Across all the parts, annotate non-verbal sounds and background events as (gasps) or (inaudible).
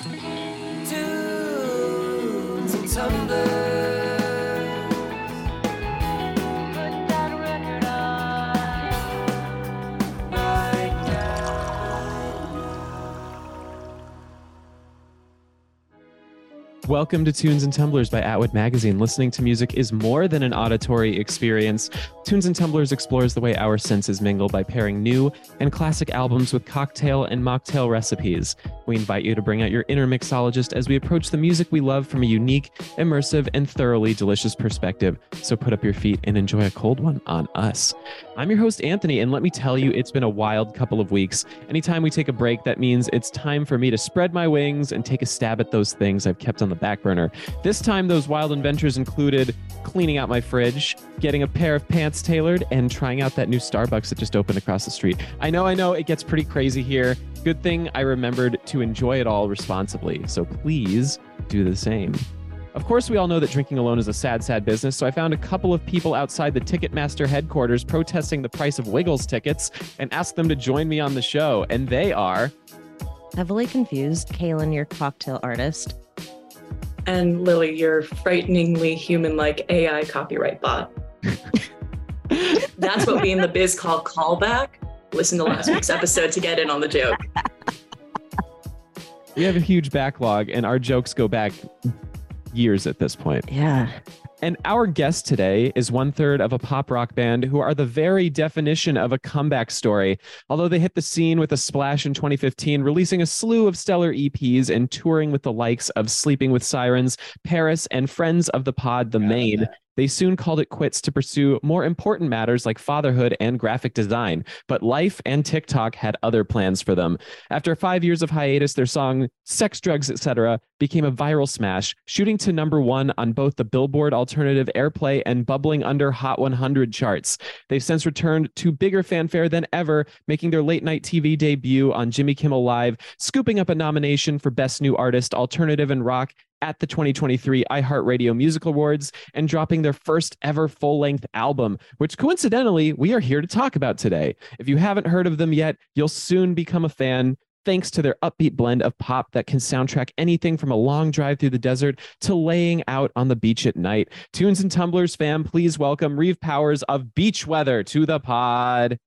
Tunes and. Welcome to Tunes and Tumblers by Atwood Magazine. Listening to music is more than an auditory experience. Tunes and Tumblers explores the way our senses mingle by pairing new and classic albums with cocktail and mocktail recipes. We invite you to bring out your inner mixologist as we approach the music we love from a unique, immersive, and thoroughly delicious perspective. So put up your feet and enjoy a cold one on us. I'm your host, Anthony, and let me tell you, it's been a wild couple of weeks. Anytime we take a break, that means it's time for me to spread my wings and take a stab at those things I've kept on the back burner. This time, those wild adventures included cleaning out my fridge, getting a pair of pants tailored, and trying out that new Starbucks that just opened across the street. I know, I know, it gets pretty crazy here. Good thing I remembered to enjoy it all responsibly. So please do the same. Of course, we all know that drinking alone is a sad, sad business, so I found a couple of people outside the Ticketmaster headquarters protesting the price of Wiggles tickets and asked them to join me on the show. And they are Heavily confused, Kaylin, your cocktail artist. And Lily, your frighteningly human like AI copyright bot. That's what we in the biz call callback. Listen to last week's episode to get in on the joke. we have a huge backlog, and our jokes go back years at this point. Yeah. And our guest today is one third of a pop rock band who are the very definition of a comeback story. Although they hit the scene with a splash in 2015, releasing a slew of stellar EPs and touring with the likes of Sleeping with Sirens, Paris, and friends of the pod, The Maine. They soon called it quits to pursue more important matters like fatherhood and graphic design, but life and TikTok had other plans for them. After five years of hiatus, their song Sex, Drugs, Etc. became a viral smash, shooting to number one on both the Billboard Alternative Airplay and bubbling under Hot 100 charts. They've since returned to bigger fanfare than ever, making their late night TV debut on Jimmy Kimmel Live, scooping up a nomination for Best New Artist, Alternative and Rock at the 2023 iHeartRadio Music Awards and dropping their first ever full length album, which coincidentally we are here to talk about today. If you haven't heard of them yet, you'll soon become a fan. Thanks to their upbeat blend of pop that can soundtrack anything from a long drive through the desert to laying out on the beach at night. Tunes and Tumblers fam, please welcome Reeve Powers of Beach Weather to the pod.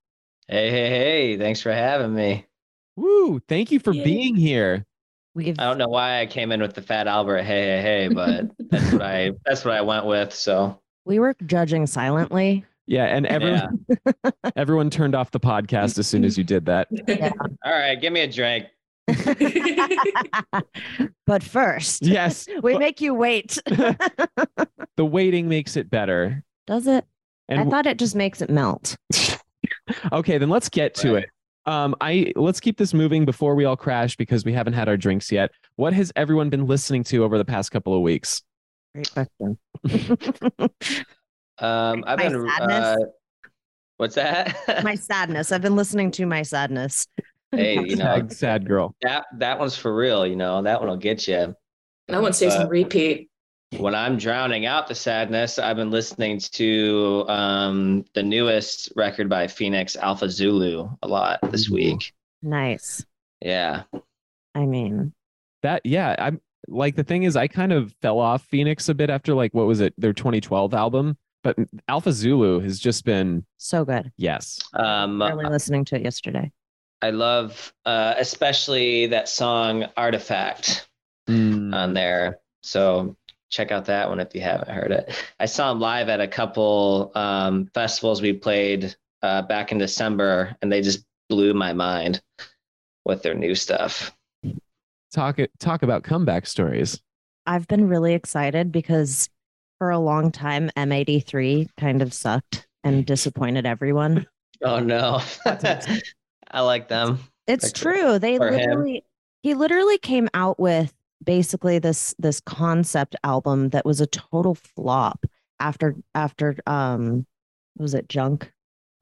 Hey, hey, hey, thanks for having me. Woo, thank you for Yay. being here. We give I don't know why I came in with the Fat Albert, hey, hey, hey, (laughs) but that's what I that's what I went with. So we were judging silently. Yeah, and everyone (laughs) everyone turned off the podcast as soon as you did that. (laughs) all right, give me a drink. but first, Yes. we but make you wait. the waiting makes it better. Does it? I And thought it just makes it melt. okay, then let's get to Right. it. Um, I let's keep this moving before we all crash because we haven't had our drinks yet. What has everyone been listening to over the past couple of weeks? Great question. Um, I've My been uh, what's that? my sadness. I've been listening to my sadness. hey, you know Hashtag sad girl. that that one's for real. You know that one will get you. That one stays on repeat. When I'm drowning out the sadness, I've been listening to um, the newest record by Phoenix Alpha Zulu a lot this week. Nice. Yeah. I mean, That yeah, I'm like the thing is I kind of fell off Phoenix a bit after like what was it, their 2012 album. But Alpha Zulu has just been so good. yes. Um, Barely listening to it yesterday. I love uh, especially that song Artifact Mm. on there. So check out that one if you haven't heard it. I saw him live at a couple um, festivals we played uh, back in December, and they just blew my mind with their new stuff. Talk talk about comeback stories. I've been really excited because for a long time, M83 kind of sucked and disappointed everyone. (laughs) Oh no, (laughs) I like them. It's Like, true. They for him. literally he literally came out with basically this this concept album that was a total flop after after um was it junk?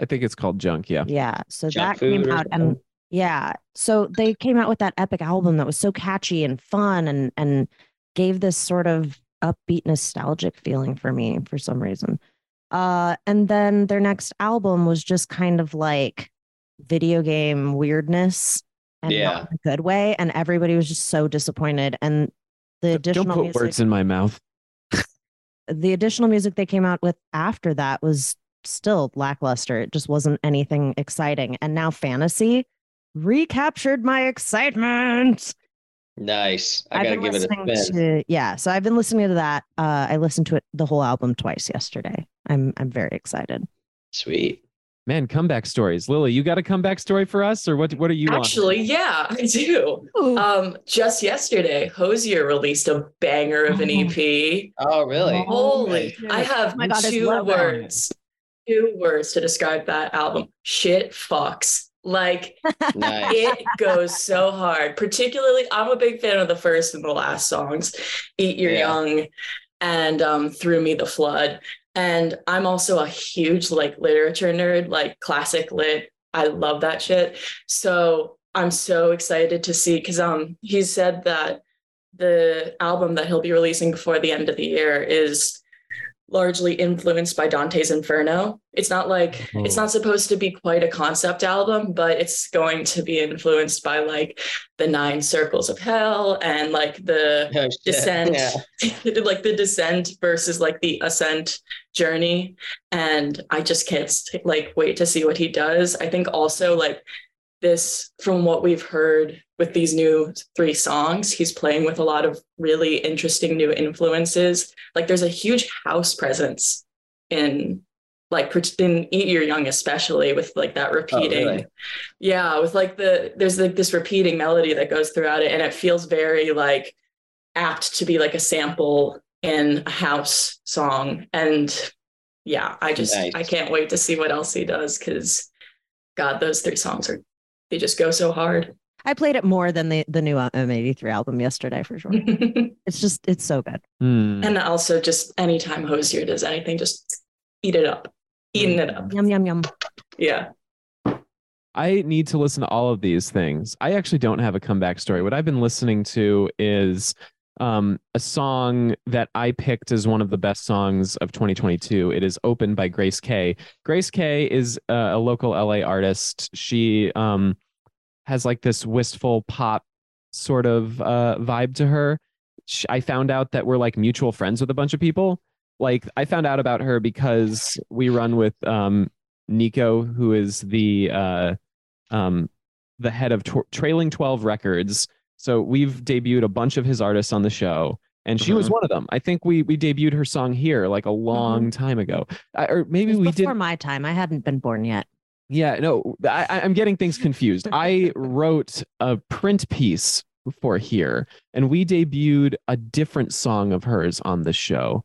I think it's called Junk, yeah. Yeah. So Junk that came out and yeah. So they came out with that epic album that was so catchy and fun and and gave this sort of upbeat nostalgic feeling for me for some reason. Uh and then their next album was just kind of like video game weirdness and Yeah. not in a good way. And everybody was just so disappointed. And the additional Don't put music, words in my mouth. the additional music they came out with after that was still lackluster. It just wasn't anything exciting. And now fantasy recaptured my excitement. Nice. I I've gotta give it a spin. to yeah. So I've been listening to that. Uh, I listened to it the whole album twice yesterday. I'm I'm very excited. Sweet. Man, comeback stories. Lily, you got a comeback story for us, or what? What are you on? Actually, yeah, I do. Um, just yesterday, Hozier released a banger of an EP. Oh, really? Holy, shit. I have Oh God, two love that words. Two words to describe that album. Shit fucks. Like Nice. it goes so hard. Particularly, I'm a big fan of the first and the last songs, Eat Your Yeah. Young and um, Through Me the Flood. And I'm also a huge like literature nerd, like classic lit. I love that shit. So I'm so excited to see because um he said that the album that he'll be releasing before the end of the year is largely influenced by Dante's Inferno. It's not like it's Oh. not supposed to be quite a concept album, but it's going to be influenced by like the nine circles of hell and like the Oh, descent Yeah. (laughs) like the descent versus like the ascent journey and i just can't like wait to see what he does i think also like this from what we've heard with these new three songs he's playing with a lot of really interesting new influences like there's a huge house presence in like in eat your young especially with like that oh, repeating really? yeah with like the there's like this repeating melody that goes throughout it and it feels very like apt to be like a sample in a house song and yeah i just Nice. i can't wait to see what else he does because god those three songs are they just go so hard I played it more than the the new uh, M83 album yesterday for sure. (laughs) It's just it's so good. And also just anytime Hozier does anything just eat it up eating it up Yum yum yum. yeah I need to listen to all of these things. I actually don't have a comeback story. What I've been listening to is um, a song that I picked as one of the best songs of 2022. It is "Open" by Grace K. Grace K is uh, a local LA artist. She um, has like this wistful pop sort of uh, vibe to her. Sh I found out that we're like mutual friends with a bunch of people. Like I found out about her because we run with um, Nico, who is the uh, um, the head of Trailing Twelve Records. So we've debuted a bunch of his artists on the show, and she was Mhm. one of them. I think we we debuted her song here like a long time ago, I, or maybe was we did. before my time. I hadn't been born yet. Yeah, no, I, I- I'm getting things confused. I wrote a print piece for here, and we debuted a different song of hers on the show.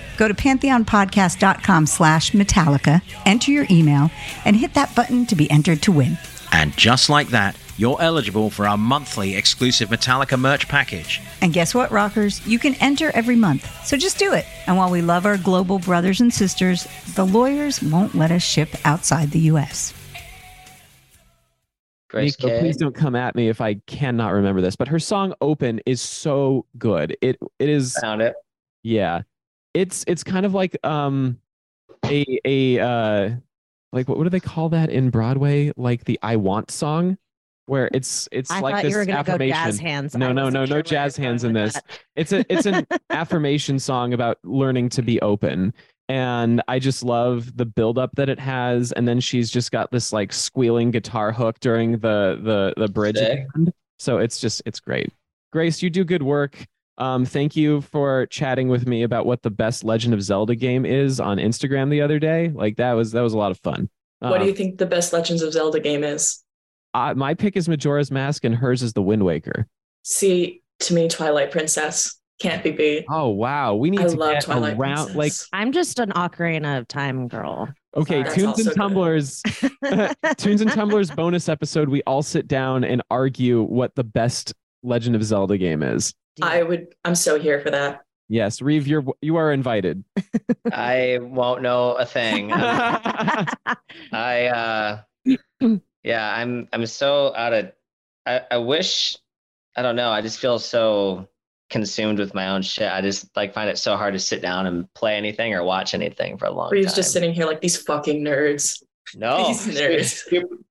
Go to pantheonpodcast.com slash Metallica, enter your email, and hit that button to be entered to win. And just like that, you're eligible for our monthly exclusive Metallica merch package. And guess what, rockers? You can enter every month. So just do it. And while we love our global brothers and sisters, the lawyers won't let us ship outside the U.S. Grace Nico, please don't come at me if I cannot remember this, but her song "Open" is so good. It it is Found it. yeah, it's it's kind of like um a a uh like what what do they call that in Broadway? Like the "I Want" song, where it's it's I like this you were gonna go affirmation. jazz hands. No, I no, no, sure no jazz hands in this. that. It's a it's an (laughs) affirmation song about learning to be open. And I just love the buildup that it has. And then she's just got this like squealing guitar hook during the the the bridge at the Sick. end. So it's just it's great. Grace, you do good work. Um, thank you for chatting with me about what the best Legend of Zelda game is on Instagram the other day. Like that was that was a lot of fun. What do Um, you think the best Legends of Zelda game is? uh, my pick is Majora's Mask and hers is the Wind Waker. See, to me, Twilight Princess can't be beat. Oh wow, we need I to love get Twilight around Princess. like I'm just an Ocarina of Time girl. okay, That's tunes and tumblers, tunes (laughs) and tumblers bonus episode. We all sit down and argue what the best Legend of Zelda game is. I would. I'm so here for that. Yes, Reeve, you're you are invited. I won't know a thing. (laughs) I'm- uh yeah, I'm I'm so out of I, I wish I don't know, I just feel so consumed with my own shit. I just like find it so hard to sit down and play anything or watch anything for a long Reeves time. Reeve's just sitting here like these fucking nerds. no, these nerds.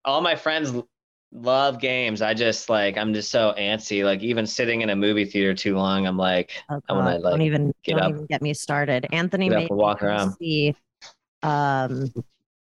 all my friends l- love games. I just like I'm just so antsy. Like even sitting in a movie theater too long, I'm like Oh, I wanna, like, don't even get don't up- even get me started. Anthony get up made walk around. see um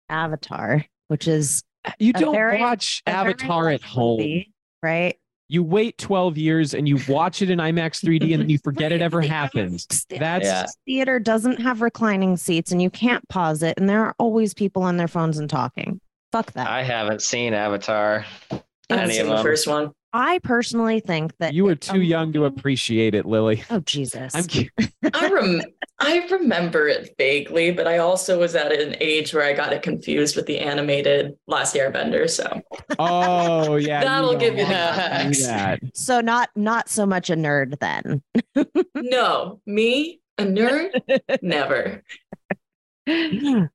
Avatar, which is You don't very- watch Avatar at home. movie, right? You wait 12 years and you watch it in IMAX 3D and then you (laughs) forget it ever happened. (laughs) That's Yeah. theater doesn't have reclining seats and you can't pause it and there are always people on their phones and talking. Fuck that. I haven't seen Avatar. I haven't Any seen of the them. first one. I personally think that you were it- too um, young to appreciate it, Lily. Oh Jesus. I'm ki- (laughs) I rem- I remember it vaguely, but I also was at an age where I got it confused with the animated Last Airbender. So Oh (laughs) yeah, That'll don't give you the wanna do context. that. so not not so much a nerd then. (laughs) no, me a nerd, never.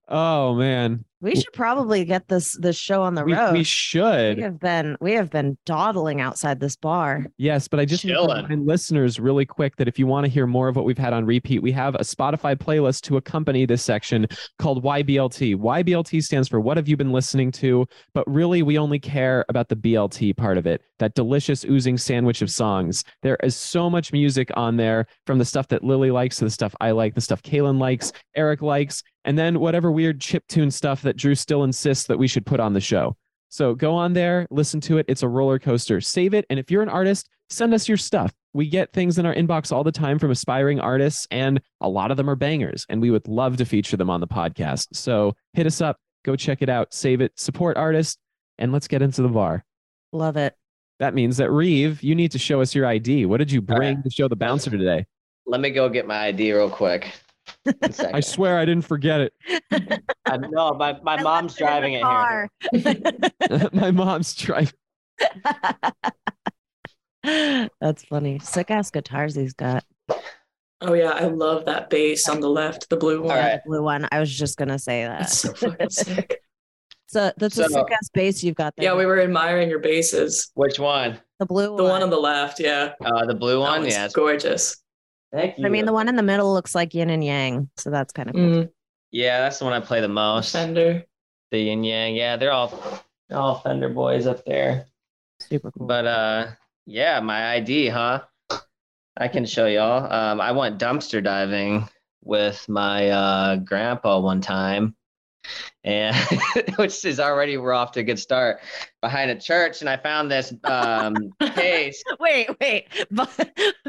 Oh man, We should probably get this this show on the we, road. we should. We should. have been we have been dawdling outside this bar. Yes, but I just need to Chillin'. remind listeners really quick that if you want to hear more of what we've had on repeat, we have a Spotify playlist to accompany this section called YBLT. YBLT stands for What Have You Been Listening To? But really, we only care about the BLT part of it, that delicious oozing sandwich of songs. There is so much music on there from the stuff that Lily likes to the stuff I like, the stuff Kaylin likes, Eric likes, and then whatever weird chip tune stuff that Drew still insists that we should put on the show. So go on there, listen to it. It's a roller coaster. Save it. And if you're an artist, send us your stuff. We get things in our inbox all the time from aspiring artists, and a lot of them are bangers. And we would love to feature them on the podcast. So hit us up, go check it out, save it, support artists, and let's get into the bar. Love it. That means that Reeve, you need to show us your ID. What did you bring right. to show the bouncer today? Let me go get my ID real quick. One (laughs) second. I swear I didn't forget it. I know my, my I mom's left it in driving it here. (laughs) My mom's driving. (laughs) That's funny. Sick ass guitars he's got. Oh yeah, I love that bass on the left, the blue one. All right. The blue one. I was just gonna say that. That's so fucking sick. So that's a sick ass bass you've got there. Yeah, we were admiring your basses. Which one? the blue one. The one on the left, yeah. Uh, the blue That one? Yeah. it's- gorgeous. Thank you. I mean, the one in the middle looks like yin and yang, so that's kind of cool. Mm, Yeah, that's the one I play the most. Fender. The yin yang. Yeah, they're all all Fender boys up there. Super cool. But uh, yeah, my ID, huh? I can show y'all. Um, I went dumpster diving with my uh grandpa one time. And (laughs) which is already we're off to a good start behind a church. And I found this um, (laughs) case. Wait, wait.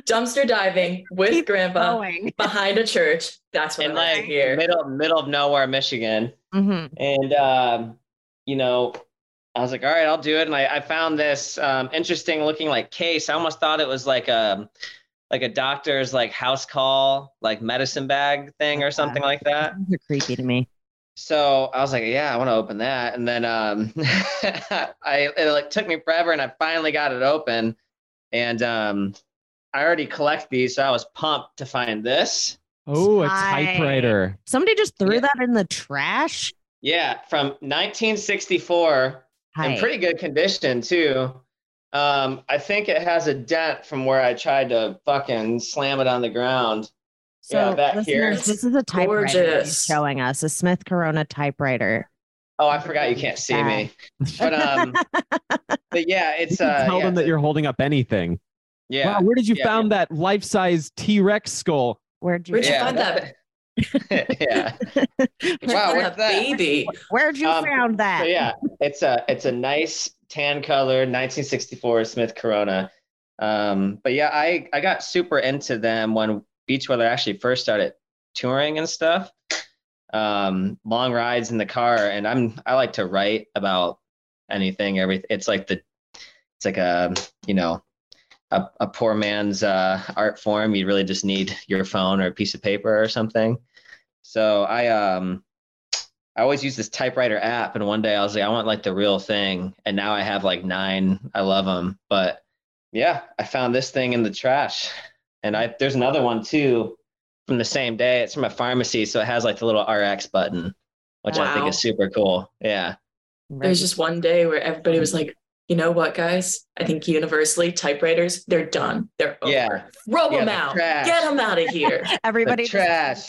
Dumpster diving with Keep grandpa going. (laughs) behind a church. That's what in I like to like hear. middle middle of nowhere, Michigan. Mhm. And um, you know, I was like, all right, I'll do it. And I, I found this um, interesting looking like case. I almost thought it was like a like a doctor's like house call, like medicine bag thing or something like that. Those are creepy to me. So I was like, yeah, I want to open that. And then um, (laughs) I it like took me forever, and I finally got it open. And um, I already collect these, so I was pumped to find this. Oh, a typewriter. Somebody just threw Yeah. that in the trash. Yeah, from 1964. in pretty good condition too. Um, I think it has a dent from where I tried to fucking slam it on the ground. So, yeah, back here. this is a typewriter Gorgeous. showing us, a Smith Corona typewriter. Oh, I forgot you can't see me. But um, (laughs) but yeah, it's You uh, tell yeah, them that you're holding up anything. yeah. Wow, where did you yeah, found that life-size T-Rex skull? Where'd you, Where'd you (laughs) yeah, (laughs) find that? yeah. Wow, what's that that? baby? Where'd you Um, found that? So yeah, it's a it's a nice tan color 1964 Smith Corona. Um, but yeah, I I got super into them when Beach Weather actually first started touring and stuff. Um, long rides in the car, and I'm I like to write about anything, everything. It's like the it's like a you know a, a poor man's uh, art form. You really just need your phone or a piece of paper or something. So I um I always use this typewriter app, and one day I was like, I want like the real thing, and now I have like nine. I love them, but yeah, I found this thing in the trash, and I there's another one too from the same day. It's from a pharmacy, so it has like the little RX button, which I think is super cool. Yeah, There's just one day where everybody was like, you know what, guys? I think universally typewriters, they're done. They're over. Yeah. Throw Yeah, them they're out. trash. Get them out of here. (laughs) everybody the just-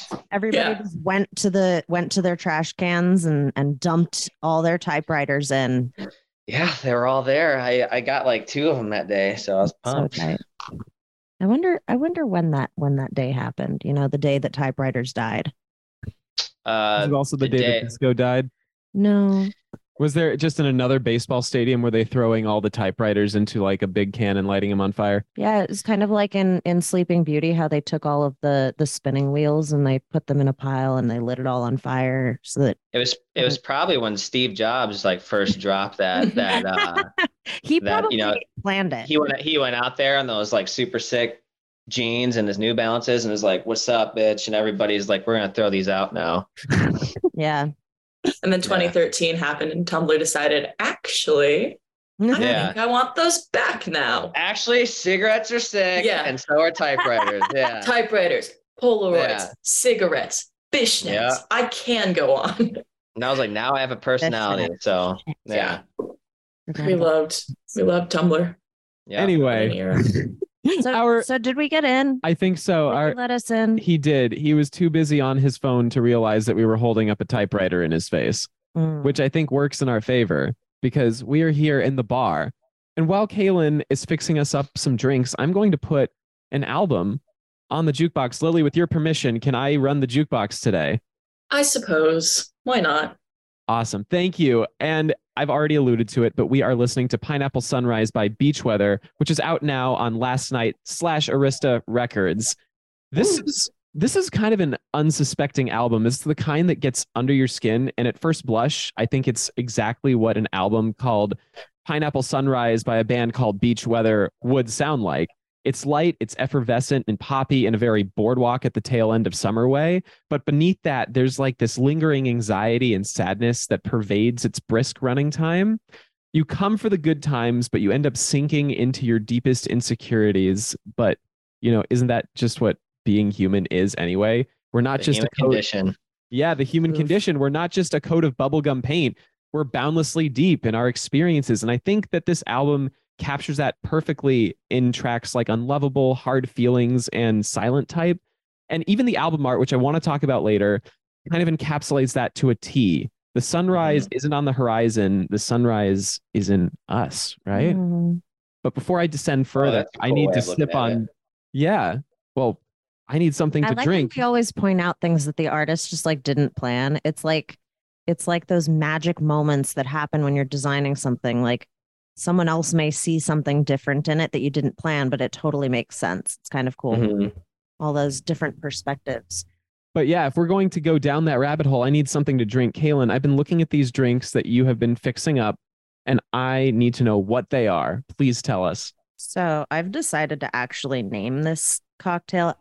trash. everybody Yeah. just went to the went to their trash cans and and dumped all their typewriters in. Yeah, they were all there. I I got like two of them that day, so I was pumped. tight. I wonder I wonder when that when that day happened, you know, the day that typewriters died. Uh, also the, the day, day- that disco died? No. Was there just in another baseball stadium were they throwing all the typewriters into like a big can and lighting them on fire? Yeah, it's kind of like in in Sleeping Beauty how they took all of the the spinning wheels and they put them in a pile and they lit it all on fire so that it was it was probably when Steve Jobs like first dropped that (laughs) that uh (laughs) he That, probably you know, planned it. he went he went out there in those like super sick jeans and his New Balances and was like, "What's up, bitch?" And everybody's like, "We're gonna throw these out now." (laughs) yeah. (laughs) And then 2013 happened, and Tumblr decided, actually, I Yeah. think I want those back now. Actually, cigarettes are sick, Yeah. and so are typewriters. (laughs) Yeah, Typewriters, Polaroids, Yeah. cigarettes, fishnets. Yeah. I can go on. and I was like, now I have a personality. So yeah, We loved, we loved Tumblr. yeah. Anyway, (laughs) (gasps) So, our so did we get in? I think so. Our let us in? he did. He was too busy on his phone to realize that we were holding up a typewriter in his face. Mm. which I think works in our favor because we are here in the bar. And while Kaylin is fixing us up some drinks, I'm going to put an album on the jukebox. Lily, with your permission, can I run the jukebox today? I suppose. Why not? Awesome. Thank you. And I've already alluded to it, but we are listening to Pineapple Sunrise by Beach Weather, which is out now on Last Night slash Arista Records. This is this is kind of an unsuspecting album. It's the kind that gets under your skin. And at first blush, I think it's exactly what an album called Pineapple Sunrise by a band called Beach Weather would sound like. It's light, it's effervescent and poppy in a very boardwalk at the tail end of summer way. But beneath that, there's like this lingering anxiety and sadness that pervades its brisk running time. You come for the good times, but you end up sinking into your deepest insecurities. But, you know, isn't that just what being human is anyway? We're not The just a condition. Yeah, the human Oof. condition. We're not just a coat of bubblegum paint. We're boundlessly deep in our experiences. And I think that this album captures that perfectly in tracks like Unlovable, Hard Feelings, and Silent Type. And even the album art, which I want to talk about later, kind of encapsulates that to a T. The sunrise isn't on the horizon, the sunrise is in us, right? Mm. But before I descend further, that's a I cool need to of looking sip at it. on. Yeah. Well, I need something I to like drink. We always point out things that the artist just like didn't plan. It's like it's like those magic moments that happen when you're designing something. Like someone else may see something different in it that you didn't plan, but it totally makes sense. It's kind of cool. Mhm. All those different perspectives. But yeah, if we're going to go down that rabbit hole, I need something to drink. Kaylin, I've been looking at these drinks that you have been fixing up, and I need to know what they are. Please tell us. So I've decided to actually name this cocktail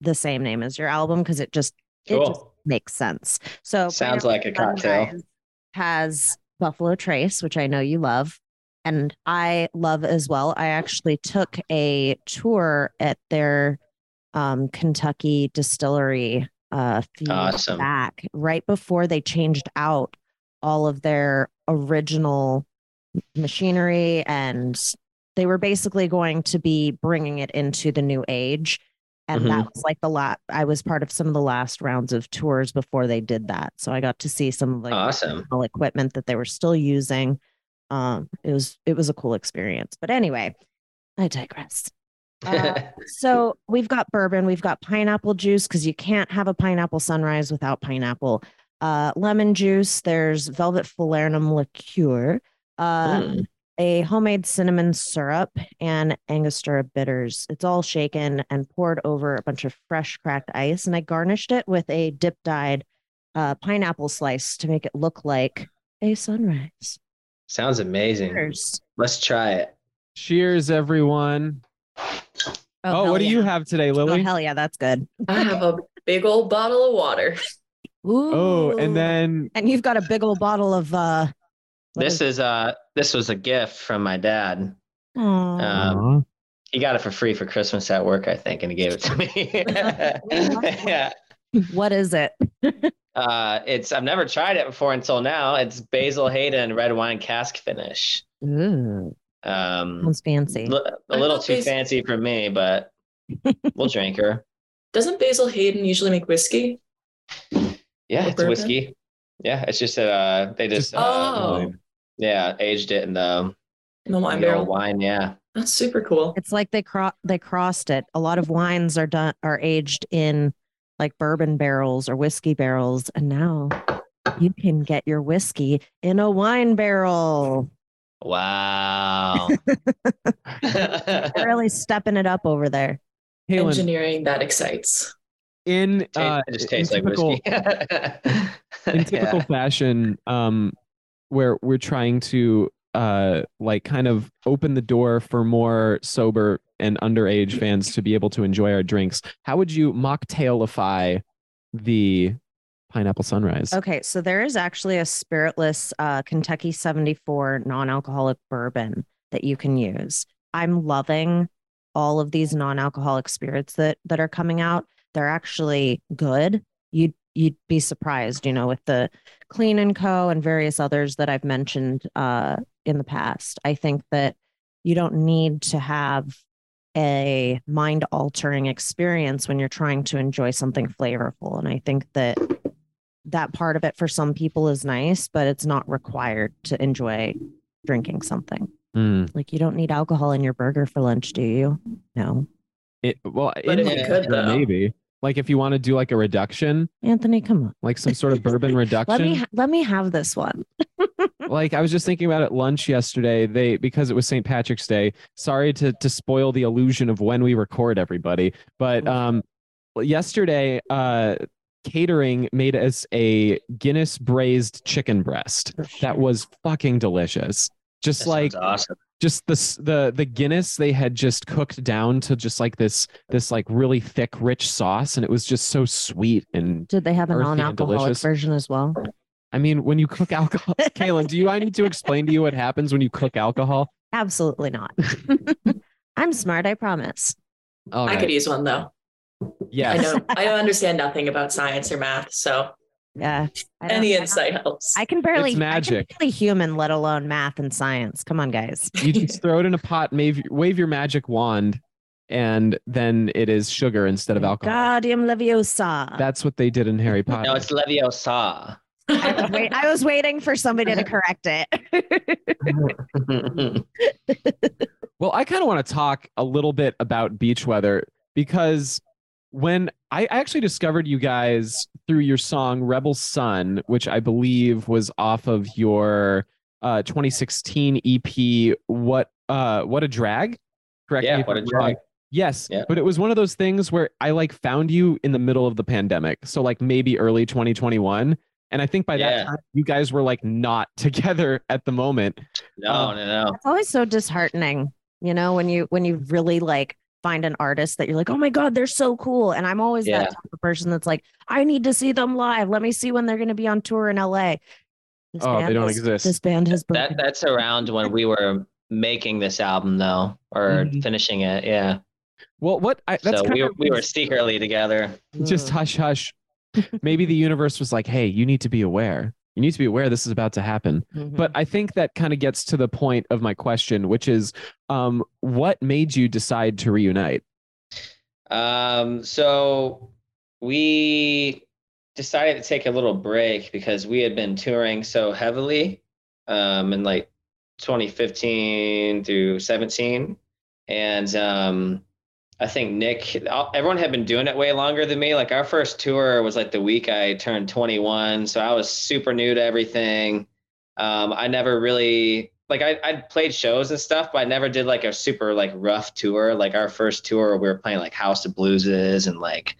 the same name as your album because it just it just makes sense. So Sounds like a cocktail. Has Buffalo Trace, which I know you love, and I love as well. I actually took a tour at their um, Kentucky distillery uh, a few Awesome. back, right before they changed out all of their original machinery and they were basically going to be bringing it into the new age and that was like the last i was part of some of the last rounds of tours before they did that so i got to see some of the Awesome. equipment that they were still using um it was it was a cool experience but anyway i digress Uh, (laughs) so we've got bourbon, we've got pineapple juice because you can't have a pineapple sunrise without pineapple. Uh, lemon juice. There's velvet falernum liqueur, uh, Mm. a homemade cinnamon syrup, and Angostura bitters. It's all shaken and poured over a bunch of fresh cracked ice, and I garnished it with a dip dyed uh, pineapple slice to make it look like a sunrise. Sounds amazing. Cheers. Let's try it. Cheers, everyone. Oh, hell what do you have today, Lily? Oh hell yeah, that's good. I have a big old bottle of water. oh, and then and you've got a big old bottle of uh This is uh this was a gift from my dad. Aw. Um, he got it for free for Christmas at work, I think, and he gave it to me. yeah. (laughs) what is it? (laughs) (laughs) Uh, it's I've never tried it before until now. It's Basil Hayden red wine cask finish. Ooh, Um, sounds fancy. li- a I little too Basil- fancy for me, but (laughs) we'll drink her. Doesn't Basil Hayden usually make whiskey? Yeah, Or it's bourbon? whiskey. Yeah, it's just that uh, they just Just- uh, Oh. yeah aged it in the, In the wine the barrel. wine. Yeah, That's super cool. It's like they cro- they crossed it. A lot of wines are done are aged in like bourbon barrels or whiskey barrels, and now you can get your whiskey in a wine barrel. wow. (laughs) Really (laughs) stepping it up over there. Kaylin, Engineering that excites. in uh, it just in tastes like typical, whiskey. (laughs) in typical Yeah. fashion, um, where we're trying to uh like kind of open the door for more sober and underage fans to be able to enjoy our drinks. How would you mocktailify the pineapple sunrise? Okay, so there is actually a spiritless uh, Kentucky 74 non alcoholic bourbon that you can use. I'm loving all of these non alcoholic spirits that, that are coming out. They're actually good. You'd, you'd be surprised, you know, with the Clean and Co. and various others that I've mentioned uh, in the past. I think that you don't need to have a mind altering experience when you're trying to enjoy something flavorful. And I think that that part of it for some people is nice, but it's not required to enjoy drinking something. Mm. Like you don't need alcohol in your burger for lunch, do you? No. It, well, But in if you the could, though. maybe like if you want to do like a reduction, Anthony, come on. like some sort of (laughs) bourbon reduction. Let me ha- let me have this one. (laughs) like I was just thinking about at lunch yesterday. They because it was St. Patrick's Day. Sorry to to spoil the illusion of when we record, everybody. But um, yesterday, uh, catering made us a Guinness braised chicken breast that was fucking delicious. Just That like awesome. Just the the the Guinness they had just cooked down to just like this this like really thick rich sauce and it was just so sweet and Did they have a non-alcoholic version as well? I mean when you cook alcohol (laughs) Kaylin do you I need to explain to you what happens when you cook alcohol Absolutely not. (laughs) I'm smart, I promise. All I could use one though. yes I know I don't understand nothing about science or math, so Yeah. I any I insight helps. I can barely It's I can magic. barely human, let alone math and science. Come on, guys. you just throw it in a pot wave, wave your magic wand and then it is sugar instead of alcohol Guardium Leviosa. that's what they did in Harry Potter No, it's Leviosa. I was, wait, I was waiting for somebody to correct it. (laughs) Well, I kind of want to talk a little bit about beach weather because when I I actually discovered you guys through your song Rebel Sun, which I believe was off of your uh 2016 EP What uh What a Drag? Correct Yeah, me What a I'm wrong. Drag. Yes, Yeah. but it was one of those things where I like found you in the middle of the pandemic. So like maybe early 2021. And I think by Yeah. that time you guys were like not (laughs) together at the moment. No, Um, no, no. It's always so disheartening, you know, when you when you really like find an artist that you're like, oh my god, they're so cool. And I'm always Yeah. that type of person that's like, I need to see them live. Let me see when they're going to be on tour in LA. This Oh, they don't has- exist. This band has That that's around when we were making this album though, or Mhm. finishing it. Yeah. Well, what I, that's so kind we, of were- we were secretly together. just Mm. hush hush. Maybe the universe was like, hey, you need to be aware. You need to be aware this is about to happen. Mhm. But I think that kind of gets to the point of my question, which is um, what made you decide to reunite? Um, so we decided to take a little break because we had been touring so heavily um, in like 2015 through 17. And um, I think Nick, everyone had been doing it way longer than me. Like our first tour was like the week I turned 21. So I was super new to everything. Um, I never really like I I played shows and stuff, but I never did like a super like rough tour. Like our first tour, we were playing like House of Blueses and like,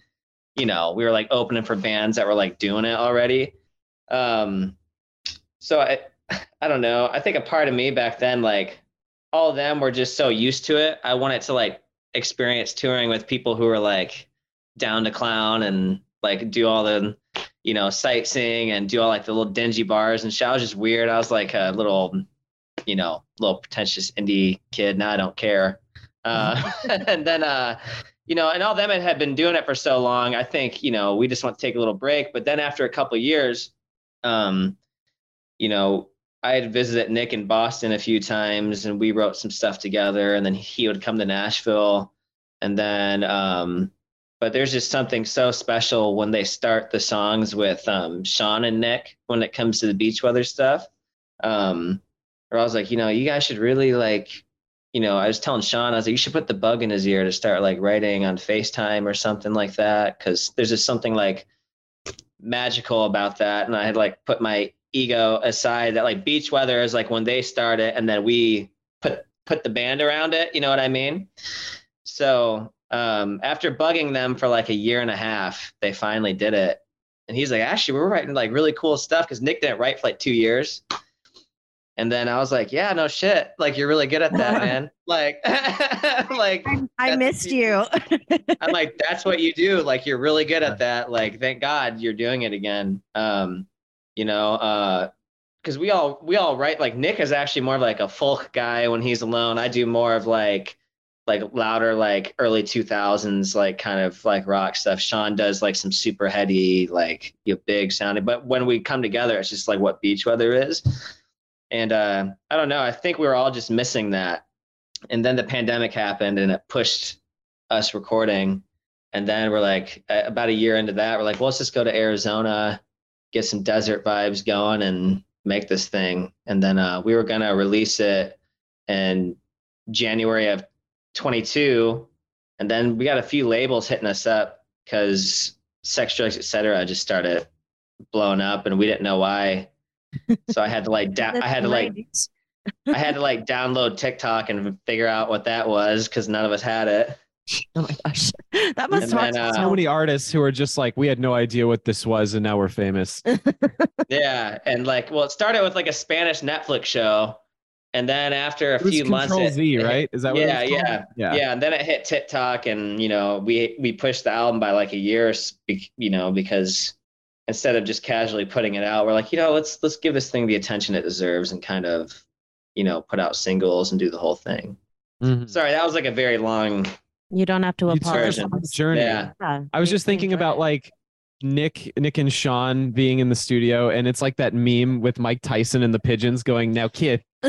you know, we were like opening for bands that were like doing it already. Um, so I (laughs) I don't know. I think a part of me back then, like all of them were just so used to it. I wanted to like experience touring with people who were like down to clown and like do all the you know sightseeing and do all like the little dingy bars and shit. I was just weird. I was like a little you know little pretentious indie kid. Now I don't care. Uh, (laughs) and then uh you know, and all them had been doing it for so long. I think you know we just want to take a little break. But then after a couple of years, um, you know, I had visited Nick in Boston a few times and we wrote some stuff together and then he would come to Nashville and then um but there's just something so special when they start the songs with um Sean and Nick when it comes to the beach weather stuff. Um or I was like, you know, you guys should really like you know, I was telling Sean, I was like, you should put the bug in his ear to start like writing on FaceTime or something like that. Cause there's just something like magical about that. And I had like put my ego aside that like beach weather is like when they start it and then we put put the band around it. You know what I mean? So um after bugging them for like a year and a half, they finally did it. And he's like, actually, we're writing like really cool stuff because Nick didn't write for like two years. And then I was like, yeah, no shit. Like you're really good at that, (laughs) man. Like, (laughs) like I, I missed (laughs) you. I'm like, that's what you do. Like, you're really good at that. Like, thank God you're doing it again. Um, you know, uh, because we all we all write like Nick is actually more like a folk guy when he's alone. I do more of like like louder like early 2000s like kind of like rock stuff. Sean does like some super heady like you know, big sounding. But when we come together, it's just like what beach weather is. And uh, I don't know. I think we were all just missing that. And then the pandemic happened and it pushed us recording. And then we're like, about a year into that, we're like, well, let's just go to Arizona, get some desert vibes going and make this thing. And then uh, we were to release it in January of 22. And then we got a few labels hitting us up because Sex, Drugs, Etc. just started blowing up and we didn't know why. (laughs) So I had to like, da- I had to like, I had to like download TikTok and figure out what that was because none of us had it. (laughs) Oh my gosh. That must And talk then, uh, so many artists who are just like, we had no idea what this was, and now we're famous. (laughs) Yeah, and like, well, it started with like a Spanish Netflix show, and then after a It was few months, it- Z, it- right? Is that what it yeah, was yeah, yeah, yeah, and then it hit TikTok, and you know, we we pushed the album by like a year, you know, because instead of just casually putting it out, we're like, you know, let's let's give this thing the attention it deserves, and kind of, you know, put out singles and do the whole thing. Mhm. Sorry, that was like a very long. You don't have to You took us apologize. on this journey. Yeah, Yeah, I was just thinking about like Nick, Nick and Sean being in the studio, and it's like that meme with Mike Tyson and the pigeons going, "Now, kid." (laughs)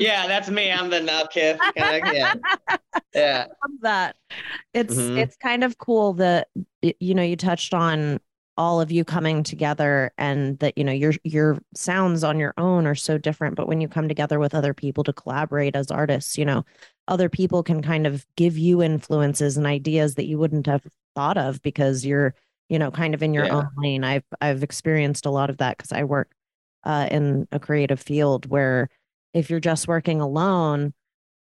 yeah, that's me. I'm the nub kid. Kinda, yeah, (laughs) yeah. love that. It's Mhm. it's kind of cool that you know you touched on all of you coming together and that you know your your sounds on your own are so different but when you come together with other people to collaborate as artists you know other people can kind of give you influences and ideas that you wouldn't have thought of because you're you know kind of in your Yeah. own lane i've i've experienced a lot of that because i work uh, in a creative field where if you're just working alone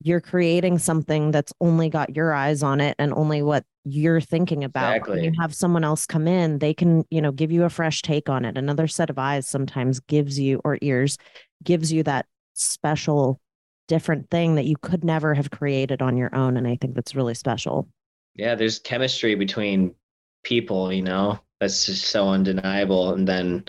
you're creating something that's only got your eyes on it and only what you're thinking about. But when you have someone else come in they can you know give you a fresh take on it. Another set of eyes sometimes gives you or ears gives you that special different thing that you could never have created on your own and i think that's really special. Yeah there's chemistry between people you know? That's just so undeniable and then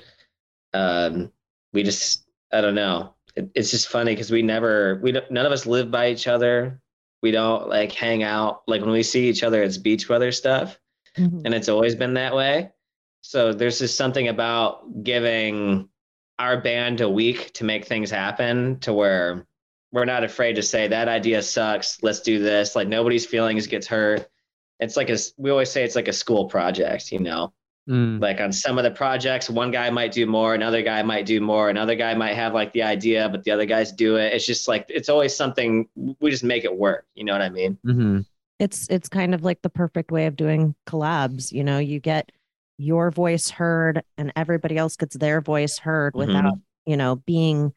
um we just i don't know it, it's just funny because we never we don't none of us live by each other. We don't like hang out. Like when we see each other it's beach brother stuff mm-hmm. and it's always been that way. So there's just something about giving our band a week to make things happen to where we're not afraid to say that idea sucks. Let's do this. Like nobody's feelings gets hurt. It's like a we always say it's like a school project you know Mm. like on some of the projects one guy might do more another guy might do more another guy might have like the idea but the other guys do it. It's just like it's always something we just make it work you know what i mean? Hmm it's it's kind of like the perfect way of doing collabs you know? You get your voice heard and everybody else gets their voice heard Mhm. without you know being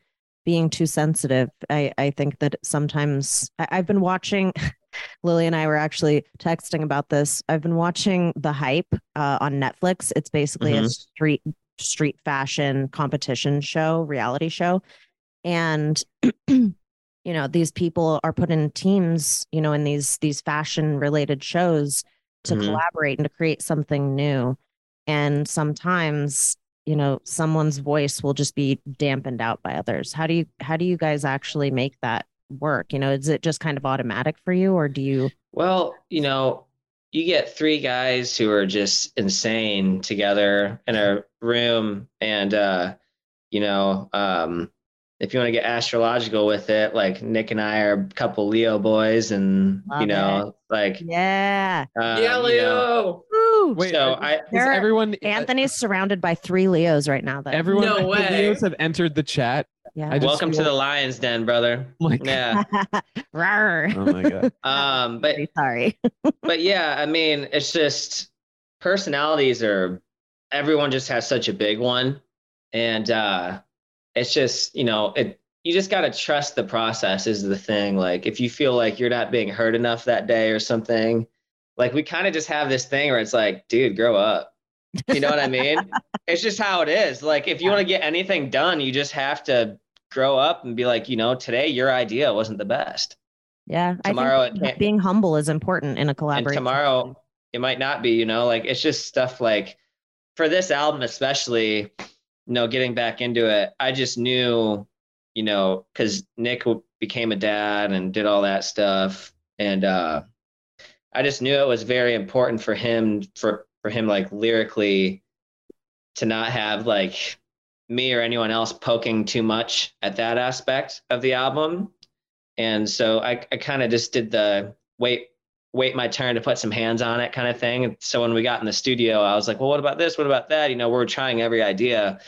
being too sensitive. I i think that sometimes I, i've been watching (laughs) lily and i were actually texting about this. I've been watching the hype uh, on netflix. It's basically a Mhm. street street fashion competition show reality show. And (clears throat) you know these people are put in teams you know in these these fashion related shows to Mhm. collaborate and to create something new. And sometimes you know someone's voice will just be dampened out by others. How do you how do you guys actually make that work you know is it just kind of automatic for you or do you Well, you know, you get three guys who are just insane together in a room, and uh, you know, um, if you want to get astrological with it, like Nick and I are a couple Leo boys, and Love you know, like yeah um, yeah, you know, Leo. Wait, so I is There are- everyone anthony's surrounded by three leos right now though everyone No the way. Leos have entered the chat. Yeah welcome to the Lions Den, brother. (laughs) Like, Yeah. (laughs) Rawr. oh my god. (laughs) Um, but sorry but yeah, I mean, it's just personalities are everyone just has such a big one. And uh it's just, you know, it you just gotta trust the process is the thing. Like if you feel like you're not being heard enough that day or something, like we kind of just have this thing where it's like, dude, grow up. You know what I mean? it's just how it is. Like if you want to get anything done, you just have to grow up and be like, you know, today your idea wasn't the best. yeah Tomorrow i think being humble is important in a and collaboration tomorrow it might not be you know like it's just stuff like for this album especially you know getting back into it i just knew you know because nick became a dad and did all that stuff and uh i just knew it was very important for him for for him like lyrically to not have like me or anyone else poking too much at that aspect of the album and so i, I kind of just did the wait wait my turn to put some hands on it kind of thing. So when we got in the studio, I was like, well, what about this? What about that? You know, we're trying every idea.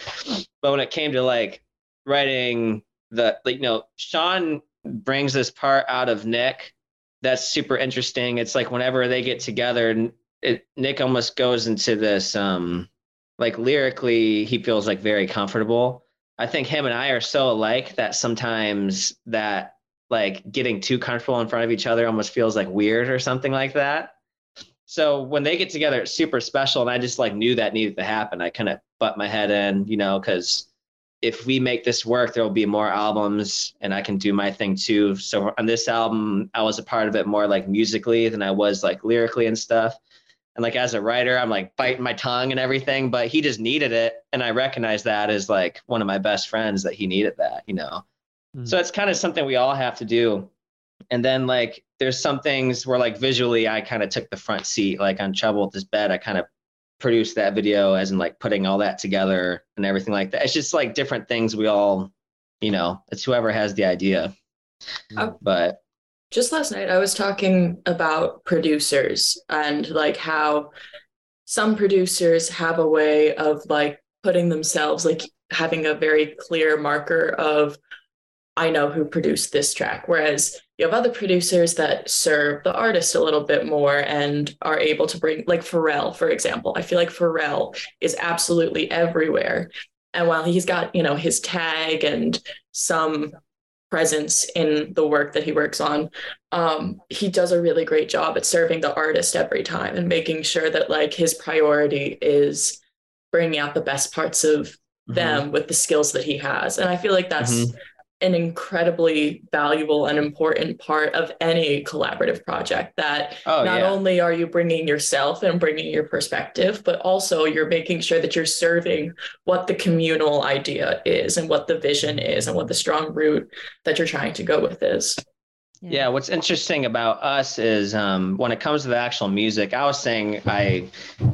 But when it came to like writing the, like, you know, Sean brings this part out of Nick that's super interesting. It's like whenever they get together, it, Nick almost goes into this, um, like lyrically, he feels like very comfortable. I think him and I are so alike that sometimes that like getting too comfortable in front of each other almost feels like weird or something like that. So when they get together, it's super special. And I just like knew that needed to happen. I kind of butt my head in, you know, because if we make this work, there will be more albums and I can do my thing too. So on this album, I was a part of it more like musically than I was like lyrically and stuff. And like as a writer, I'm like biting my tongue and everything, but he just needed it. And I recognize that as like one of my best friends that he needed that, you know. So it's kind of something we all have to do. And then like there's some things where like visually I kind of took the front seat, like on Trouble with This Bed, I kind of produced that video as in like putting all that together and everything like that. It's just like different things we all, you know, it's whoever has the idea. Uh, But just last night I was talking about producers and like how some producers have a way of like putting themselves like having a very clear marker of I know who produced this track. Whereas you have other producers that serve the artist a little bit more and are able to bring, like Pharrell, for example. I feel like Pharrell is absolutely everywhere. And while he's got, you know, his tag and some presence in the work that he works on, um, he does a really great job at serving the artist every time and making sure that like his priority is bringing out the best parts of them with the skills that he has. And I feel like that's Mhm. An incredibly valuable and important part of any collaborative project that Oh not yeah. only are you bringing yourself and bringing your perspective, but also you're making sure that you're serving what the communal idea is and what the vision is and what the strong root that you're trying to go with is. Yeah, what's interesting about us is um, when it comes to the actual music, I was saying I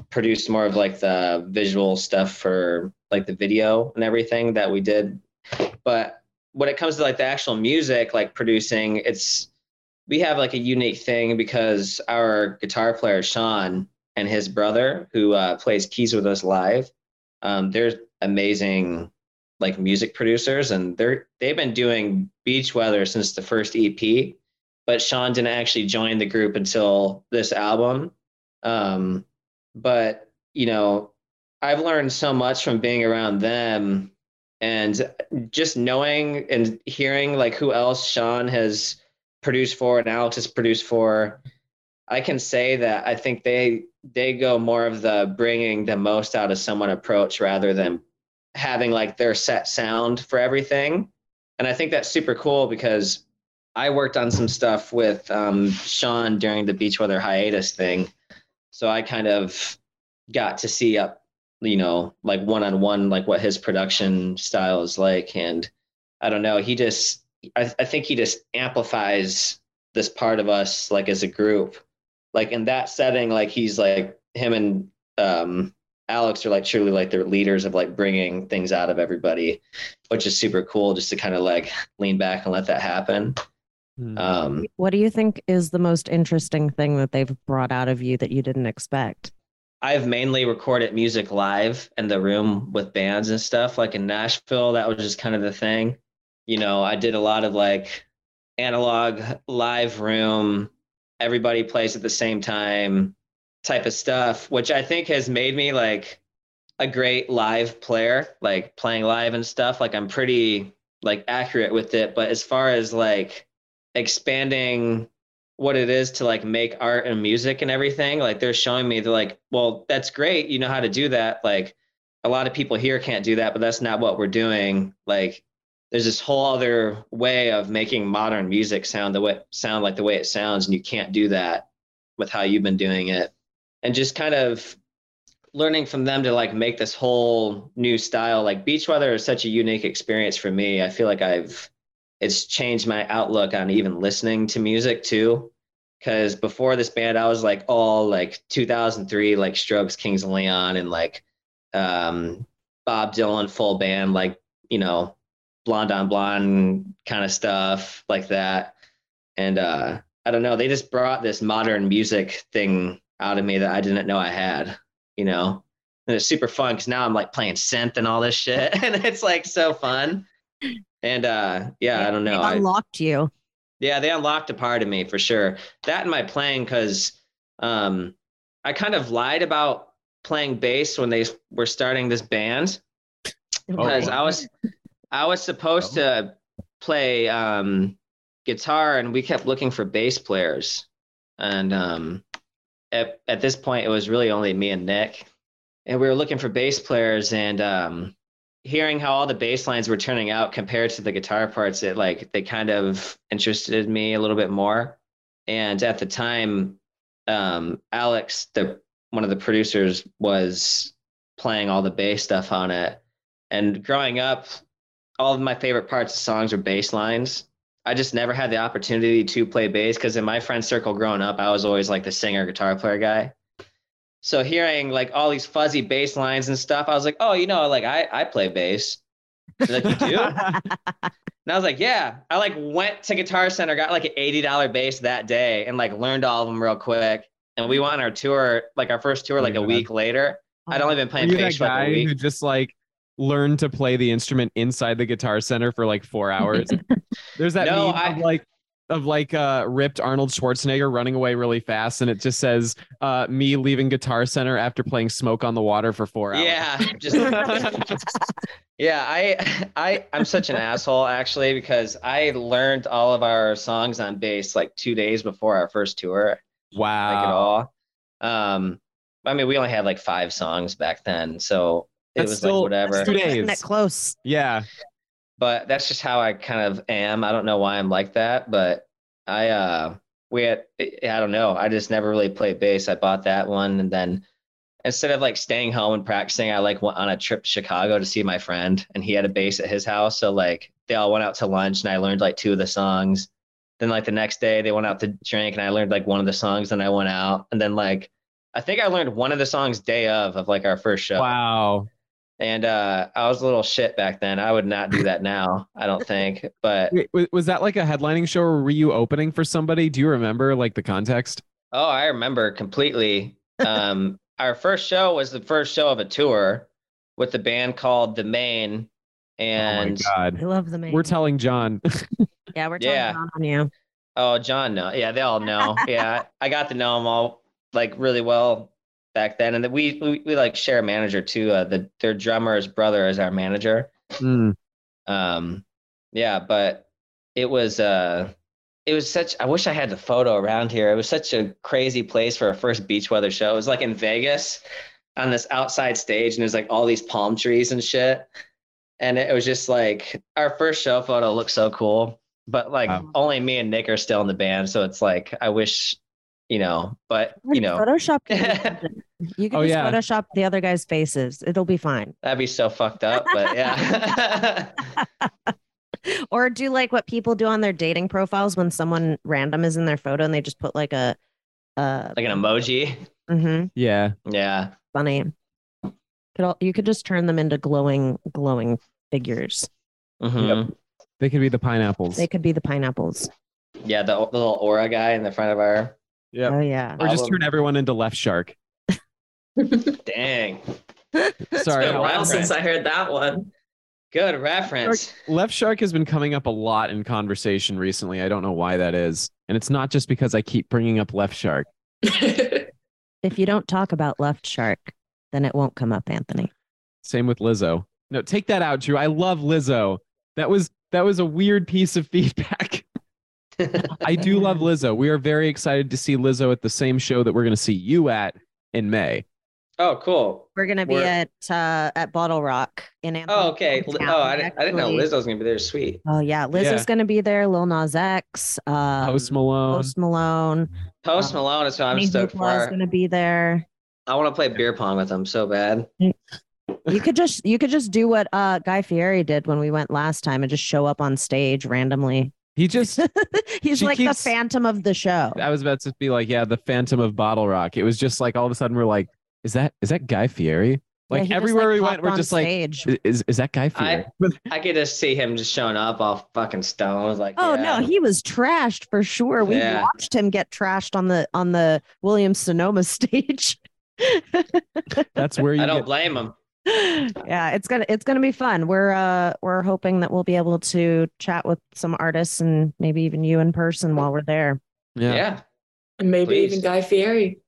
produced more of like the visual stuff for like the video and everything that we did. But when it comes to like the actual music, like producing, it's we have like a unique thing because our guitar player Sean and his brother, who uh, plays keys with us live, um, they're amazing like music producers and they're they've been doing beach weather since the first ep but sean didn't actually join the group until this album. Um but you know i've learned so much from being around them and just knowing and hearing like who else sean has produced for and alex has produced for i can say that i think they they go more of the bringing the most out of someone approach rather than having like their set sound for everything. And I think that's super cool because I worked on some stuff with um, Sean during the beach weather hiatus thing. So I kind of got to see up, you know, like one on one, like what his production style is like. And I don't know, he just, I, I think he just amplifies this part of us, like as a group. Like in that setting, like he's like him and um, Alex are like truly like they're leaders of like bringing things out of everybody, which is super cool just to kind of like lean back and let that happen. Hmm. Um, What do you think is the most interesting thing that they've brought out of you that you didn't expect? I've mainly recorded music live in the room with bands and stuff. Like in Nashville, that was just kind of the thing. You know, I did a lot of like analog live room, everybody plays at the same time type of stuff, which I think has made me like a great live player, like playing live and stuff. Like I'm pretty like accurate with it. But as far as like expanding what it is to like make art and music and everything like they're showing me they're like well that's great you know how to do that. Like a lot of people here can't do that but that's not what we're doing. Like there's this whole other way of making modern music sound the way sound like the way it sounds and you can't do that with how you've been doing it. And just kind of learning from them to like make this whole new style. Like beach weather is such a unique experience for me. I feel like i've it's changed my outlook on even listening to music too. Because before this band i was like all like 2003 like strokes kings of leon and like um bob dylan full band like you know blonde on blonde kind of stuff like that. And uh i don't know they just brought this modern music thing out of me that i didn't know i had you know? And it's super fun because now i'm like playing synth and all this shit (laughs) and it's like so fun and uh yeah i don't know. They I, unlocked you. yeah, they unlocked a part of me for sure. That and my playing, because um, I kind of lied about playing bass when they were starting this band, because I was I was supposed to play um, guitar, and we kept looking for bass players, and um, at at this point, it was really only me and Nick, and we were looking for bass players, and um, hearing how all the bass lines were turning out compared to the guitar parts, it like they kind of interested me a little bit more. And at the time, um, Alex, the one of the producers, was playing all the bass stuff on it. And growing up, all of my favorite parts of songs are bass lines. I just never had the opportunity to play bass because in my friend circle growing up, I was always like the singer guitar player guy so hearing like all these fuzzy bass lines and stuff, I was like, oh, you know, like I I play bass. Like, you do? (laughs) and I was like, yeah. I like went to Guitar Center, got like an eighty dollar bass that day, and like learned all of them real quick. and we went on our tour, like our first tour, like a week later. I'd only been playing you that bass for like guy a week. who just like learned to play the instrument inside the guitar center for like four (laughs) hours? There's that No, meme I- of like of like uh ripped Arnold Schwarzenegger running away really fast, and it just says uh me leaving Guitar Center after playing Smoke on the Water for four hours. Yeah, just (laughs) yeah. I I I'm such an asshole actually because I learned all of our songs on bass like two days before our first tour, Wow. like at all. Um, I mean, we only had like five songs back then, so it That's was still- like whatever. Two days. it close. Yeah. But that's just how I kind of am. I don't know why I'm like that, but I uh we had I don't know. I just never really played bass. I bought that one and then instead of like staying home and practicing, I like went on a trip to Chicago to see my friend and he had a bass at his house. So like they all went out to lunch and I learned like two of the songs. Then like the next day they went out to drink and I learned like one of the songs. Then I went out and then like I think I learned one of the songs day of of like our first show. Wow. And uh, I was a little shit back then. I would not do that now. I don't think. But Wait, was that like a headlining show or were you opening for somebody? Do you remember like the context? oh, I remember completely. Um, our first show was the first show of a tour with the band called The Maine, and oh my I love the Maine. We're telling John. (laughs) yeah, we're telling Yeah. John on you. oh, John, no, yeah, they all know. yeah, I got to know them all like really well back then, and then we we, we like share a manager too. Uh, the their drummer's brother is our manager. Mm. um yeah but it was uh it was such i wish i had the photo around here it was such a crazy place for a first beach weather show it was like in vegas on this outside stage and there's like all these palm trees and shit and it was just like our first show photo looked so cool but like Wow. only me and nick are still in the band so it's like i wish you know but you know Photoshop. (laughs) You can Oh, just yeah. Photoshop the other guys' faces. It'll be fine. that'd be so fucked up but yeah (laughs) (laughs) Or do like what people do on their dating profiles when someone random is in their photo and they just put like a uh like an emoji Mm-hmm. Yeah. yeah funny. Could all, you could just turn them into glowing glowing figures. Mhm. They could be the pineapples. They could be the pineapples. Yeah, the, the little aura guy in the front of our. Yep. Oh yeah. Or just turn everyone into left shark. (laughs) Dang, Sorry. It's been a while since I heard that one. good reference. Left shark has been coming up a lot in conversation recently. I don't know why that is. And it's not just because I keep bringing up left shark. (laughs) If you don't talk about left shark, then it won't come up, Anthony. Same with Lizzo. No, take that out, Drew. I love Lizzo. That was that was a weird piece of (laughs) feedback. (laughs) I do love Lizzo. We are very excited to see Lizzo at the same show that we're going to see you at in May. Oh, cool. We're gonna be We're- at uh at Bottle Rock in Anthony. Oh, okay. Li- Oh, I didn't, I didn't know actually. Lizzo's gonna be there. Sweet. Oh yeah, Lizzo's Yeah. gonna be there. Lil Nas X, um, Post Malone. Post Malone. Post Um, Malone is what I'm Honey stoked Hoopla is for. gonna be there. I want to play beer pong with him so bad. You could just you could just do what uh Guy Fieri did when we went last time and just show up on stage randomly. He just (laughs) He's like keeps- the phantom of the show. I was about to be like, yeah, the Phantom of Bottle Rock. It was just like all of a sudden we're like, is that is that Guy Fieri? Yeah, Like just, everywhere we went, we're just like, stage. "I- is is that Guy Fieri? I could just see him just showing up all fucking stoned. Like, Oh yeah. no, he was trashed for sure. We Yeah. watched him get trashed on the on the Williams Sonoma (laughs) stage. That's where you I don't get- blame him. Yeah, it's gonna it's gonna be fun. We're uh we're hoping that we'll be able to chat with some artists and maybe even you in person while we're there. Yeah. yeah. And maybe Please. even Guy Fieri.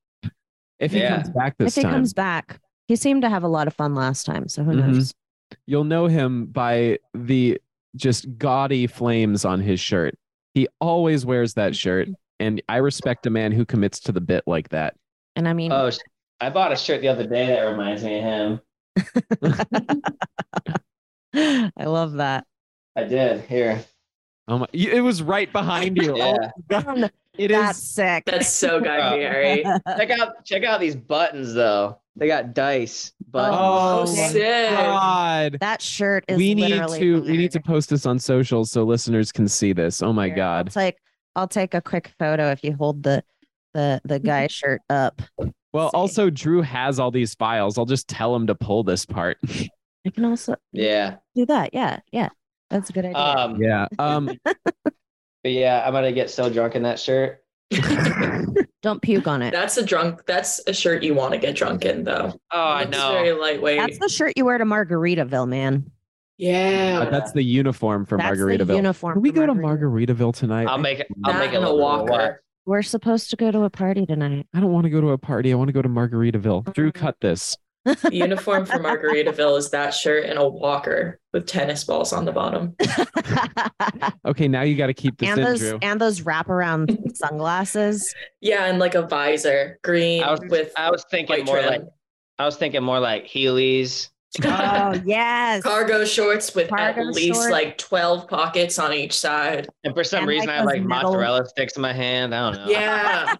If he Yeah. comes back this time. if he time, comes back, he seemed to have a lot of fun last time. So who Mhm. knows? you'll know him by the just gaudy flames on his shirt. He always wears that shirt, and I respect a man who commits to the bit like that. And I mean, Oh, I bought a shirt the other day that reminds me of him. (laughs) I love that. I did. Here. Oh my! It was right behind you. Oh yeah. Oh. It That's is. sick. That's so Guy Oh. Fieri. check out check out these buttons though. They got dice buttons. Oh, Oh, sick. God. that shirt is We need to from we need to post this on socials so listeners can see this. Oh my Here, God! It's like I'll take a quick photo if you hold the the the guy shirt up. Well, see. also Drew has all these files. I'll just tell him to pull this part. I can also Yeah. do that. Yeah, yeah. That's a good idea. Um yeah. Um. (laughs) but yeah, I'm gonna get so drunk in that shirt. (laughs) Don't puke on it. That's a drunk. That's a shirt you want to get drunk in, though. Oh, I It's know. very lightweight. That's the shirt you wear to Margaritaville, man. yeah, Uh, that's the uniform for That's the Margaritaville. uniform. Can we for go to Margaritaville. Margaritaville tonight? I'll make it. I'll that make it a look walker. Wet. We're supposed to go to a party tonight. I don't want to go to a party. I want to go to Margaritaville. Drew, mm-hmm. cut this. The (laughs) uniform for Margaritaville is that shirt and a walker with tennis balls on the bottom. (laughs) Okay, now you got to keep this and in, those Drew. and those wraparound (laughs) sunglasses. Yeah, and like a visor, green I was, with I was thinking white more trim. like I was thinking more like Heelys. Oh (laughs) yes. cargo shorts with Cargo at least shorts. like 12 pockets on each side. And for some And, reason, like, I have like metal- mozzarella sticks in my hand. I don't know. Yeah,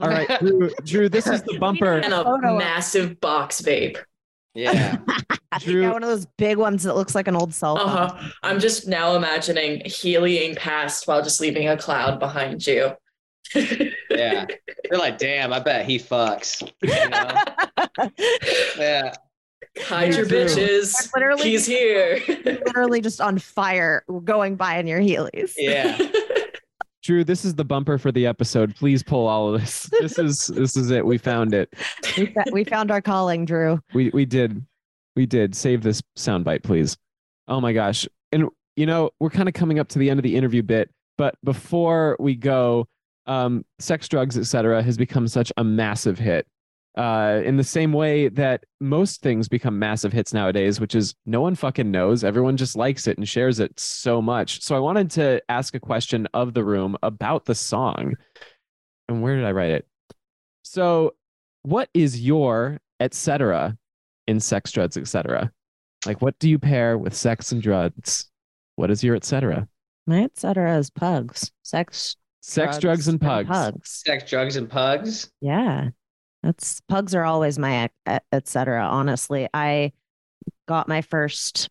All right, Drew, Drew, this is the (laughs) bumper. and a Photo of- massive box vape. yeah. (laughs) Drew- got one of those big ones that looks like an old cell phone. Uh-huh. I'm just now imagining healing past while just leaving a cloud behind you. Yeah. They're like, damn, I bet he fucks. (laughs) You know? yeah. Hide your Drew. bitches. Literally- He's here. (laughs) Literally just on fire going by in your Heelys. Yeah. (laughs) Drew, this is the bumper for the episode. Please pull all of this. This is this is it. We found it. We, fa- we found our calling, Drew. We we did. We did. Save this soundbite, please. Oh my gosh. And you know, we're kind of coming up to the end of the interview bit, but before we go, um, sex, drugs, etc., has become such a massive hit. Uh, in the same way that most things become massive hits nowadays, which is no one fucking knows. Everyone just likes it and shares it so much. So I wanted to ask a question of the room about the song. And where did I write it? So, what is your etc. in sex, drugs, etc.? Like, what do you pair with sex and drugs? What is your etc.? My et cetera is pugs. Sex, Sex, drugs, and pugs. Pugs. Sex, drugs, and pugs. Yeah. That's pugs are always my ec- et et cetera. Honestly, I got my first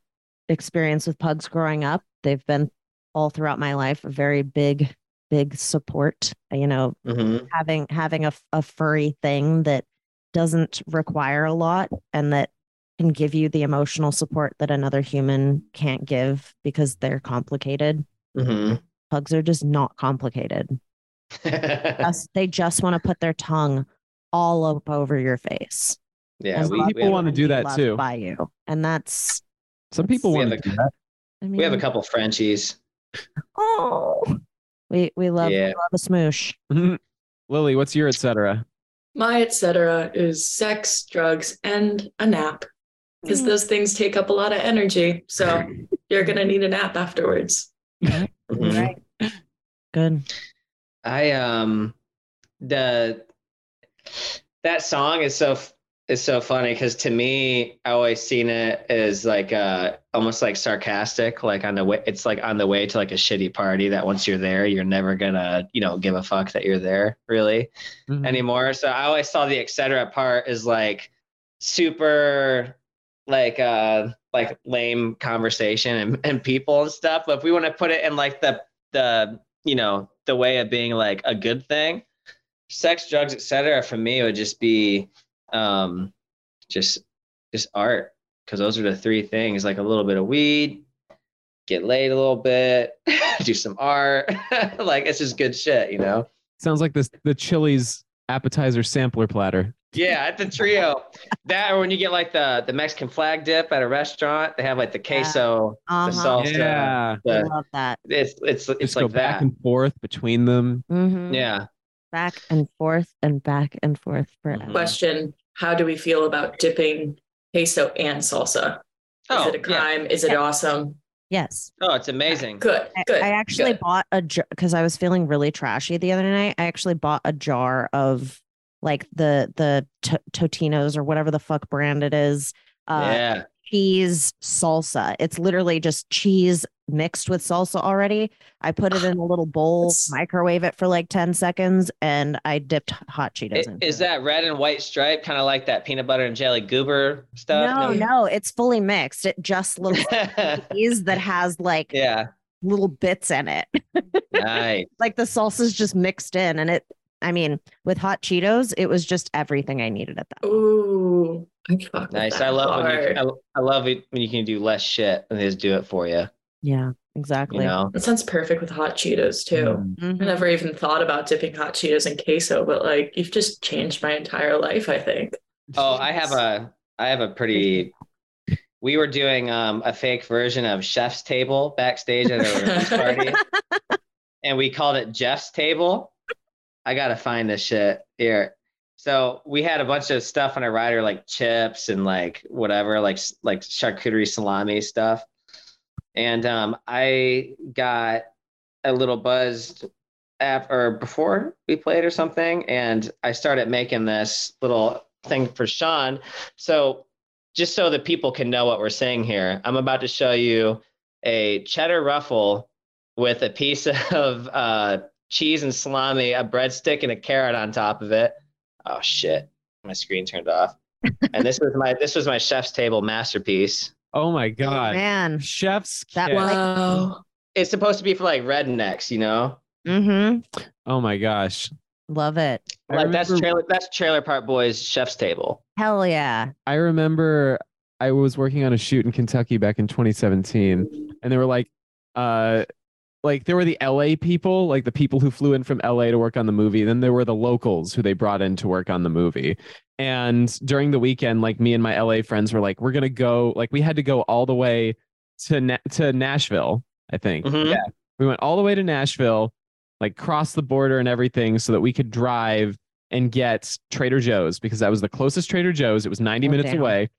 experience with pugs growing up. They've been all throughout my life a very big, big support. You know, Mm-hmm. having having a, a furry thing that doesn't require a lot and that can give you the emotional support that another human can't give because they're complicated. Mm-hmm. Pugs are just not complicated. (laughs) Just- they just want to put their tongue all up over your face. yeah. as We, we, people wanna do that too. by you, and that's Some people want to do that. I mean, we have a couple Frenchies. Oh, we we love, we love a smoosh. (laughs) Lily, what's your etc.? My etc. is sex, drugs, and a nap. Because mm. those things take up a lot of energy. So (laughs) you're gonna need a nap afterwards. Right. Mm-hmm. Good. I um the that song is so is so funny because to me I always seen it as like uh almost like sarcastic like on the way it's like on the way to like a shitty party that once you're there you're never gonna you know give a fuck that you're there really Mhm. anymore so I always saw the etc part is like super like uh like lame conversation and, and people and stuff but if we want to put it in like the the you know the way of being like a good thing. Sex drugs etc for me would just be um just just art. Because those are the three things like a little bit of weed get laid a little bit (laughs) do some art. (laughs) Like it's just good shit you know? Sounds like this the Chili's appetizer sampler platter. Yeah at the trio that or when you get like the the mexican flag dip at a restaurant they have like the queso Uh-huh. the salsa Yeah. I love that. it's it's it's Just go like back that and forth between them. Mhm. yeah Back and forth and back and forth forever. Mhm. Question How do we feel about dipping queso and salsa? Oh, Is it a yeah. crime? Is it Yeah. awesome? Yes. oh it's amazing Good. I- Good. I actually good. bought a jar because I was feeling really trashy the other night. I actually bought a jar of like the the t- Totinos or whatever the fuck brand it is. Uh, yeah cheese salsa. It's literally just cheese mixed with salsa already. I put it in a little bowl, That's- microwave it for like 10 seconds, and I dipped hot Cheetos. Is that red and white stripe kind of like that peanut butter and jelly goober stuff? No, no, it's fully mixed. It just looks (laughs) no. cheese that has like yeah, little bits in it. (laughs) nice. like the salsa's just mixed in and it I mean, with hot Cheetos, it was just everything I needed at that. Ooh. I Nice. I love when you, hard. I, I love it when you can do less shit and they just do it for you. Yeah. exactly. You know, It sounds perfect with hot Cheetos too. Mhm. I never even thought about dipping hot Cheetos in queso, but like you've just changed my entire life, I think. Oh, I have a I have a pretty (laughs) we were doing um, a fake version of Chef's Table backstage at a release party, (laughs) and we called it Jeff's Table. I gotta find this shit here. So we had a bunch of stuff on our rider, like chips and like whatever, like like charcuterie salami stuff. And um, I got a little buzzed after before we played or something, and I started making this little thing for Sean. So just so that people can know what we're saying here, I'm about to show you a cheddar ruffle with a piece (laughs) of uh, cheese and salami, a breadstick, and a carrot on top of it. Oh shit, my screen turned off. and this was my this was my chef's table masterpiece. Oh my god. Man. Chef's That kiss. was- Wow. It's supposed to be for like rednecks, you know. Mm-hmm. Oh my gosh. Love it. I Like that's trailer that's Trailer Park Boys chef's table. Hell yeah. I remember I was working on a shoot in Kentucky back in 2017, and they were like, uh, like there were the LA people, like the people who flew in from LA to work on the movie. Then there were the locals who they brought in to work on the movie. And during the weekend, like me and my LA friends were like, we're gonna go. Like we had to go all the way to Na- to Nashville. I think. Mhm. Yeah, we went all the way to Nashville, like cross the border and everything, so that we could drive and get Trader Joe's because that was the closest Trader Joe's. It was 90 Oh, minutes damn. away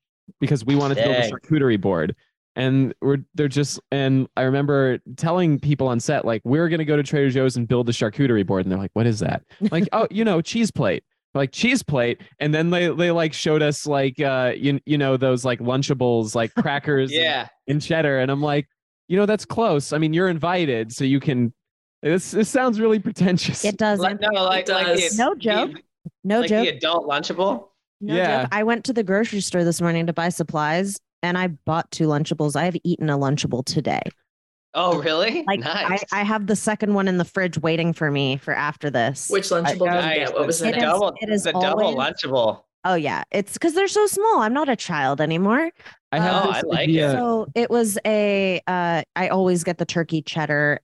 because we wanted to go to Dang. charcuterie board. And we're they're just and I remember telling people on set like we're gonna go to Trader Joe's and build a charcuterie board, and they're like, "What is that?" (laughs) Like, oh, you know, cheese plate. We're like cheese plate, and then they they like showed us like uh you you know those like Lunchables like (laughs) crackers and- Yeah. and cheddar, and I'm like, you know, that's close. I mean, you're invited, so you can. This this sounds really pretentious. It does. Like, no, like, like does. the, No joke. the- no like joke. the adult lunchable. No Yeah. joke. I went to the grocery store this morning to buy supplies and I bought two Lunchables. I have eaten a Lunchable today. Oh, really? Like nice. I, I have the second one in the fridge waiting for me for after this. Which Lunchable did you get? What was the in It it? is- double, it is the double always- lunchable. oh yeah, it's because they're so small. I'm not a child anymore. I have Oh, this I like it. So it was a. Uh, I always get the turkey cheddar,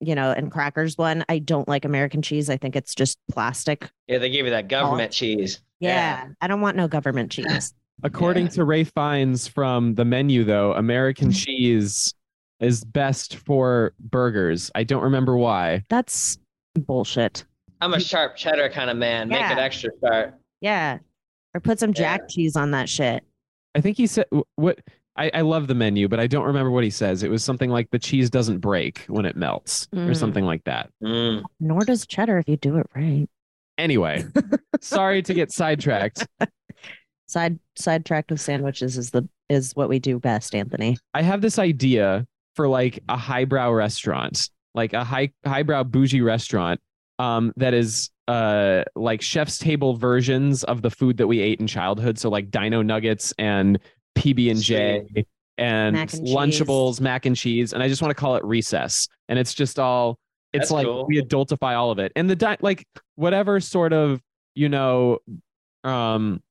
you know, and crackers one. I don't like American cheese. I think it's just plastic. Yeah, they give you that government cheese. Yeah, I don't want no government cheese. According Yeah. to Ralph Fiennes from the menu, though, American cheese is best for burgers. I don't remember why. That's bullshit. I'm a sharp cheddar kind of man. Make it extra sharp. Yeah, or put some jack cheese on that shit. I think he said what. I, I love the menu, but I don't remember what he says. It was something like the cheese doesn't break when it melts, or Mm. something like that. Mm. Nor does cheddar if you do it right. Anyway, (laughs) sorry to get sidetracked. Side sidetracked with sandwiches is the is what we do best, Anthony. I have this idea for like a highbrow restaurant, like a high highbrow bougie restaurant, um, that is uh like chef's table versions of the food that we ate in childhood. So like Dino Nuggets and PB and J and Mac and cheese. Lunchables, mac and cheese, and I just want to call it recess. And it's just all it's That's like cool. we adultify all of it, and the di- like whatever sort of you know um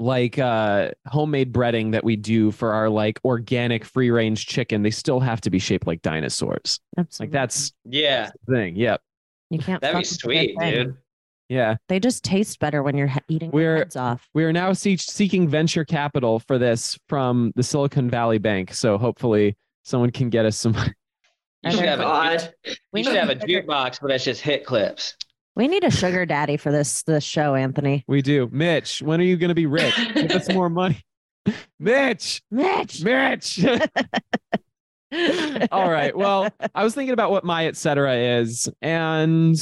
like uh homemade breading that we do for our like organic free range chicken they still have to be shaped like dinosaurs Absolutely. like that's Yeah, the thing yep you can't. that'd be fuck with a good sweet, dude. yeah They just taste better when you're eating We're- heads off. we are now see- seeking venture capital for this from the silicon valley bank so hopefully someone can get us some (laughs) You should have a, God. We you should have a a sugar- jukebox, but it's just hit clips. We need a sugar daddy for this this show, Anthony. we do mitch when are you going to be rich give us more money (laughs) mitch Mitch. mitch (laughs) All right. Well, I was thinking about what my et cetera is, and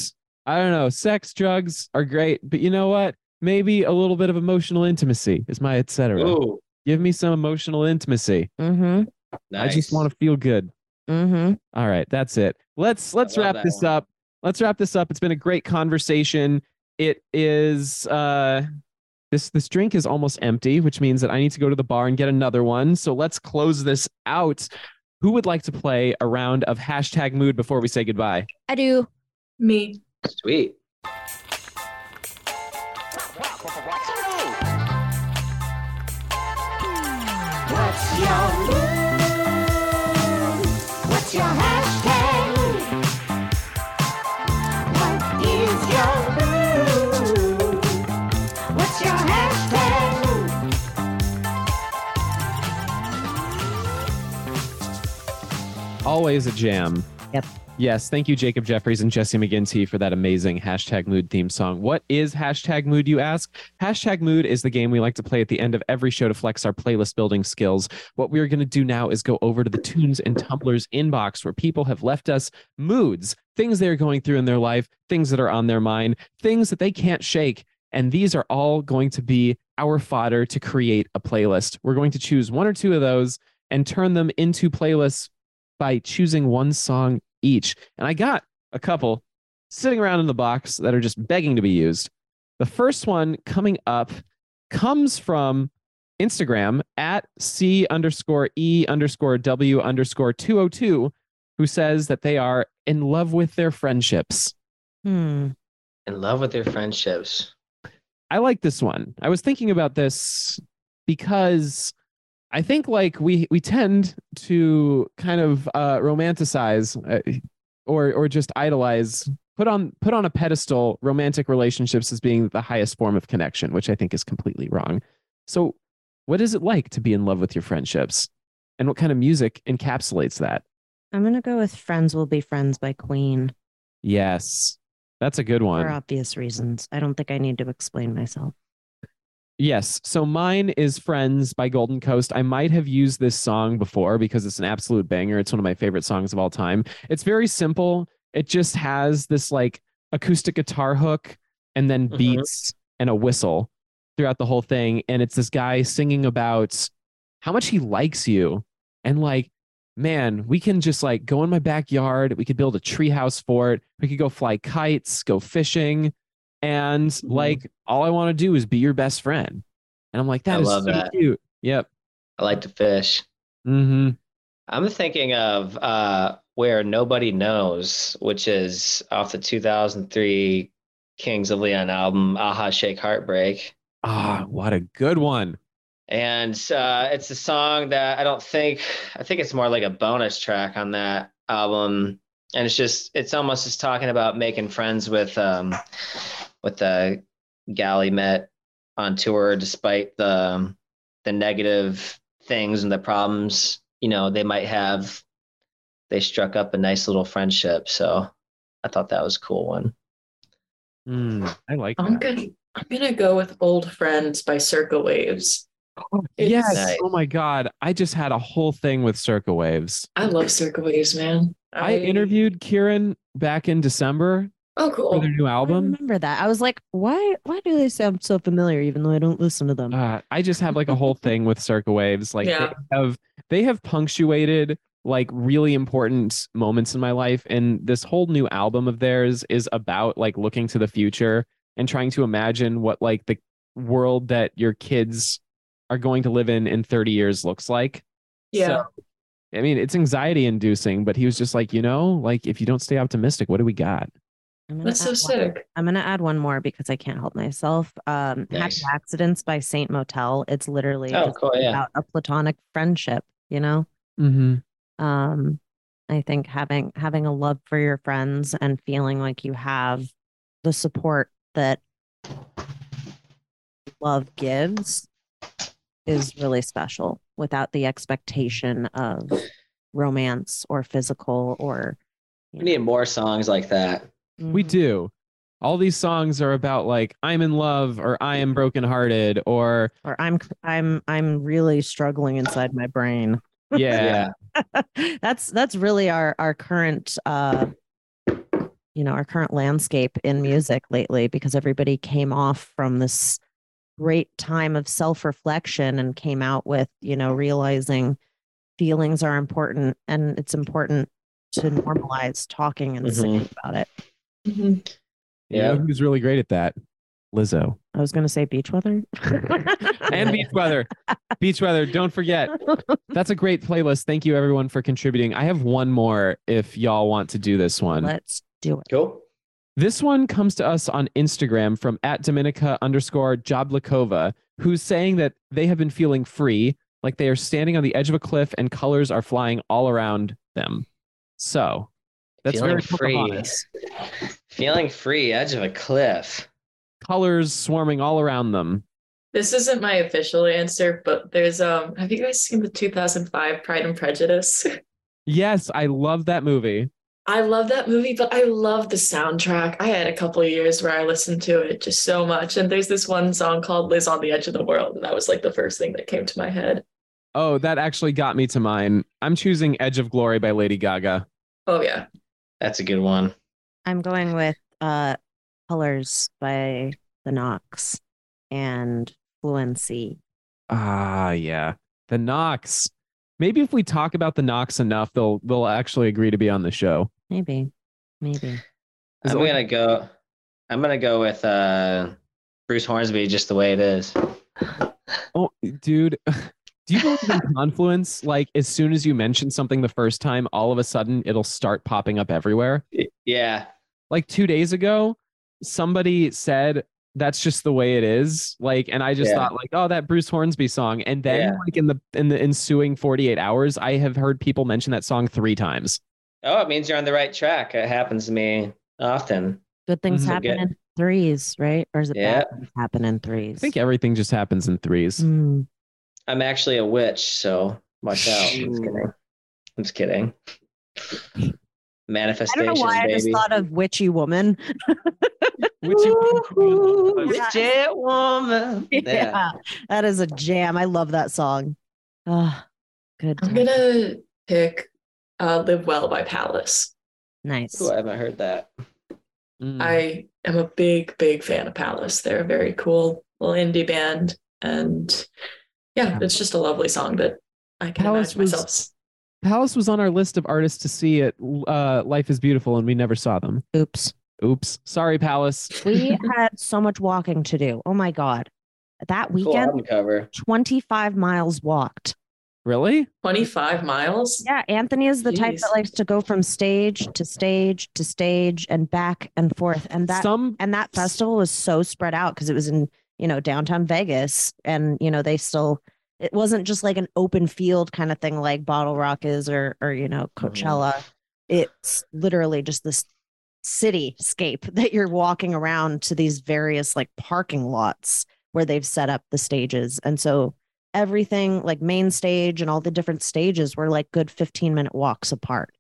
I don't know. Sex, drugs are great, but you know what? Maybe a little bit of emotional intimacy is my et cetera. Ooh, Give me some emotional intimacy. mm-hmm. nice. I just want to feel good. Mm-hmm. All right, that's it. Let's let's wrap this one. up. Let's wrap this up. It's been a great conversation. It is uh this this drink is almost empty, which means that I need to go to the bar and get another one. So let's close this out. Who would like to play a round of hashtag mood before we say goodbye? I do. Me. sweet. What's your mood? What's your always a jam. Yep. Yes, thank you, Jacob Jeffries and Jesse McGinty, for that amazing hashtag mood theme song. What is hashtag mood, you ask? Hashtag mood is the game we like to play at the end of every show to flex our playlist building skills. What we're going to do now is go over to the Tunes and Tumblers inbox where people have left us moods, things they're going through in their life, things that are on their mind, things that they can't shake. And these are all going to be our fodder to create a playlist. We're going to choose one or two of those and turn them into playlists by choosing one song each. And I got a couple sitting around in the box that are just begging to be used. The first one coming up comes from Instagram at C underscore E underscore W underscore 202, who says that they are in love with their friendships. Hmm. In love with their friendships. I like this one. I was thinking about this because I think like we we tend to kind of uh, romanticize uh, or or just idolize put on put on a pedestal romantic relationships as being the highest form of connection, which I think is completely wrong. So, what is it like to be in love with your friendships, and what kind of music encapsulates that? I'm gonna go with "Friends Will Be Friends" by Queen Yes, that's a good one. for obvious reasons. I don't think I need to explain myself. Yes. So mine is Friends by Golden Coast. I might have used this song before because it's an absolute banger. It's one of my favorite songs of all time. It's very simple. It just has this like acoustic guitar hook and then Mhm. beats and a whistle throughout the whole thing. And it's this guy singing about how much he likes you. And like, man, we can just like go in my backyard. We could build a treehouse fort. We could go fly kites, go fishing. And Mhm. like, all I want to do is be your best friend. And I'm like, that I is love so that. cute. Yep. I like to fish. Mm-hmm. I'm thinking of uh, Where Nobody Knows, which is off the 2003 Kings of Leon album, Aha Shake Heartbreak. Ah, what a good one. And uh, it's a song that I don't think, I think it's more like a bonus track on that album. And it's just, it's almost just talking about making friends with, um, with the gal he met on tour, despite the, the negative things and the problems, you know, they might have. They struck up a nice little friendship. So I thought that was a cool one. Mm, I like I'm that. gonna I'm gonna go with Old Friends by Circa Waves. It's- Yes. Nice. Oh my God. I just had a whole thing with Circa Waves. I love Circa Waves, man. I interviewed Kieran back in December Oh, for cool. their new I album. remember that. I was like, why? Why do they sound so familiar, even though I don't listen to them? Uh, I just have like a whole thing with Circa Waves. Like Yeah. they have they have punctuated like really important moments in my life. And this whole new album of theirs is about like looking to the future and trying to imagine what like the world that your kids are going to live in in 30 years looks like. Yeah. So, I mean, it's anxiety inducing, but he was just like, you know, like if you don't stay optimistic, what do we got? I'm That's so add one- sick. I'm gonna add one more because I can't help myself. Um, Nice. Happy Accidents by Saint Motel. It's literally Oh, cool. Yeah. about a platonic friendship. You know, Mm-hmm. um, I think having having a love for your friends and feeling like you have the support that love gives is really special without the expectation of romance or physical or We need more songs like that. We Mhm. do. All these songs are about like I'm in love or I am brokenhearted or or I'm I'm I'm really struggling inside my brain. yeah, (laughs) that's that's really our our current uh you know our current landscape in music lately because everybody came off from this great time of self-reflection and came out with you know realizing feelings are important and it's important to normalize talking and singing about it Mhm. You know Yeah. who's really great at that? Lizzo. i was going to say beach weather (laughs) And Beach Weather. Beach Weather, don't forget. That's a great playlist. Thank you everyone for contributing. I have one more if y'all want to do this one. let's do it Cool. This one comes to us on Instagram from at Dominica underscore Jablikova, who's saying that they have been feeling free, like they are standing on the edge of a cliff and colors are flying all around them. So that's Feeling very free. Pocahontas. Feeling free, edge of a cliff. Colors swarming all around them. This isn't my official answer, but there's um have you guys seen the 2005 Pride and Prejudice? (laughs) Yes, I love that movie. I love that movie, but I love the soundtrack. I had a couple of years where I listened to it just so much. And there's this one song called Liz on the Edge of the World. And that was like the first thing that came to my head. Oh, that actually got me to mine. I'm choosing Edge of Glory by Lady Gaga. Oh, yeah. That's a good one. I'm going with uh Colors by the Knocks and Fluency. Ah, yeah. The Knocks. Maybe if we talk about the Knocks enough, they'll they'll actually agree to be on the show. Maybe. Maybe. Is I'm like- gonna go. I'm gonna go with uh, Bruce Hornsby, just the way it is. (laughs) Oh, dude. (laughs) Do you believe in (laughs) confluence? Like as soon as you mention something the first time, all of a sudden it'll start popping up everywhere. Yeah, Like two days ago, somebody said that's just the way it is. Like, and I just Yeah. thought like, oh, that Bruce Hornsby song. And then Yeah. like in the in the ensuing 48 hours, I have heard people mention that song three times. Oh, it means you're on the right track. It happens to me often. Good things Mhm. happen Forget- in threes, right? Or is it Yeah. bad things happen in threes? I think everything just happens in threes. Hmm. I'm actually a witch, so watch out. I'm just kidding. I'm just kidding. I don't Manifestation, know why I just thought of witchy woman. Which you- Yeah. Witchy woman. (laughs) yeah. Yeah. that is a jam. I love that song. Ah, good. I'm going to pick uh, Live Well by Palace. Nice. Ooh, I haven't heard that. Mm. I am a big, big fan of Palace. They're a very cool little indie band. And yeah, it's just a lovely song that I can Palace imagine was- myself. Palace was on our list of artists to see at uh, Life is Beautiful, and we never saw them. Oops. Oops. Sorry, Palace. We (laughs) had so much walking to do. Oh my God. That weekend, album cover. 25 miles walked. Really? 25 miles? Yeah, Anthony is the type that likes to go from stage to stage to stage and back and forth. And that Some and that festival was so spread out because it was in, you know, downtown Vegas. And, you know, they still it wasn't just like an open field kind of thing like Bottle Rock is or or, you know, mm-hmm. Coachella. It's literally just this cityscape (laughs) that you're walking around to these various like parking lots where they've set up the stages. And so everything like main stage and all the different stages were like good 15 minute walks apart.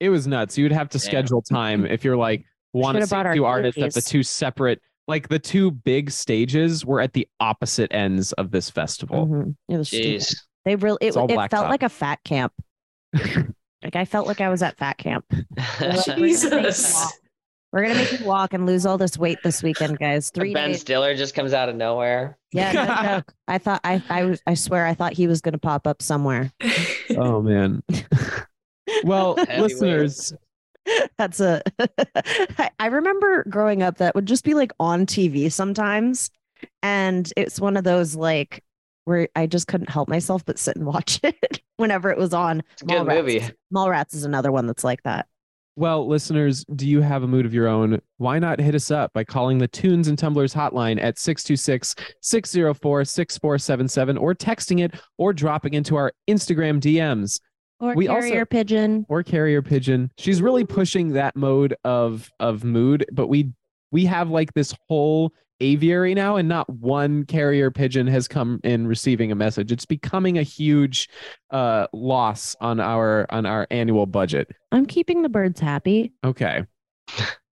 it was nuts. You'd have to Damn. schedule time if you're like (laughs) want to Should've see two artists at the two separate like the two big stages were at the opposite ends of this festival. Mhm. It was stupid. They really it, it felt blacktop. like a fat camp. (laughs) like I felt like I was at fat camp. (laughs) Jesus. We're gonna make you walk and lose all this weight this weekend, guys. Three ben days. Stiller just comes out of nowhere. Yeah, no (laughs) joke. I thought I I was I swear I thought he was gonna pop up somewhere. Oh man. well, Heavyweight. listeners, (laughs) That's a. (laughs) I- I remember growing up that would just be like on TV sometimes, and it's one of those like where I just couldn't help myself but sit and watch (laughs) it whenever it was on. It's a good Mallrats. movie. Mallrats is another one that's like that. well, listeners, do you have a mood of your own? Why not hit us up by calling the Tunes and Tumblers hotline at 626-604-6477 or texting it or dropping into our Instagram DMs. Or We also- carrier pigeon. or carrier pigeon. She's really pushing that mode of of mood, but we we have like this whole aviary now and not one carrier pigeon has come in receiving a message. It's becoming a huge uh loss on our on our annual budget. I'm keeping the birds happy. Okay.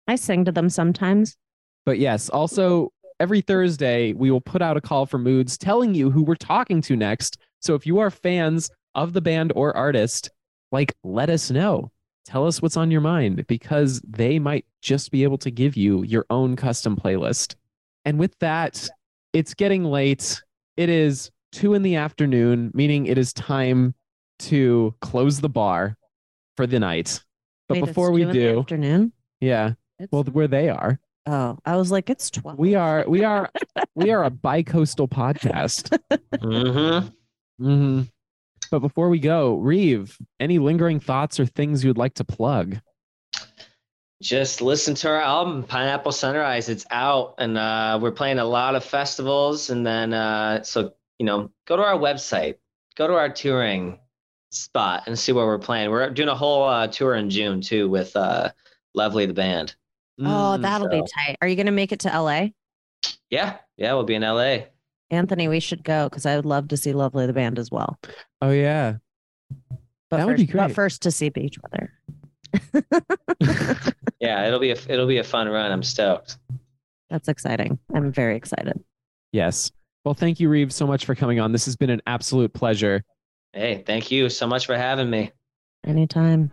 I sing to them sometimes. But yes, also every Thursday we will put out a call for moods telling you who we're talking to next. So if you are fans of the band or artist, like let us know. Tell us what's on your mind because they might just be able to give you your own custom playlist. And with that, it's getting late. It is two in the afternoon, meaning it is time to close the bar for the night. But Wait, it's before we two in the do, afternoon. yeah, It's- well, where they are. oh, I was like, it's twelve. We are we are we are a (laughs) bi-coastal podcast. Mm-hmm. hmm But before we go, Reeve, any lingering thoughts or things you'd like to plug? Just listen to our album, Pineapple Sunrise. It's out, and uh, we're playing a lot of festivals. And then, uh, so you know, go to our website, go to our touring spot, and see where we're playing. We're doing a whole uh, tour in June too with uh, Lovely the band. Oh, Mm, that'll be tight. Are you gonna make it to LA? Yeah, yeah, we'll be in LA. Anthony, we should go because I would love to see Lovely the band as well. Oh yeah. But That first, would be great. But first to see Beach Weather. (laughs) Yeah, it'll be a it'll be a fun run. I'm stoked. That's exciting. I'm very excited. Yes. Well, thank you, Reeves, so much for coming on. This has been an absolute pleasure. Hey, thank you so much for having me. Anytime.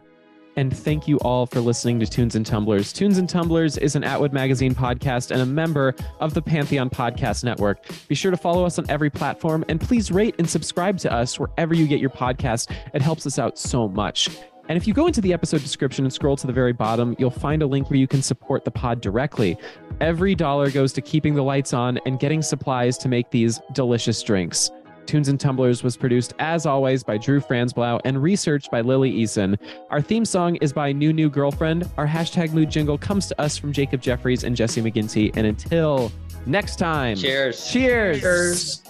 And thank you all for listening to Tunes and Tumblers. Tunes and Tumblers is an Atwood Magazine podcast and a member of the Pantheon Podcast Network. Be sure to follow us on every platform and please rate and subscribe to us wherever you get your podcast. It helps us out so much. And if you go into the episode description and scroll to the very bottom, you'll find a link where you can support the pod directly. Every dollar goes to keeping the lights on and getting supplies to make these delicious drinks. Tunes and Tumblers was produced, as always, by Drew Franzblau and researched by Lily Eason. Our theme song is by New New Girlfriend. Our hashtag mood jingle comes to us from Jacob Jeffries and Jesse McGinty. And until next time, Cheers. cheers. Cheers.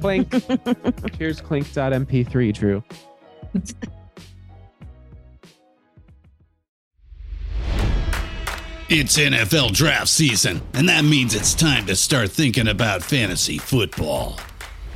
Clink. (laughs) cheers, clink.mp3, Drew. It's NFL draft season, and that means it's time to start thinking about fantasy football.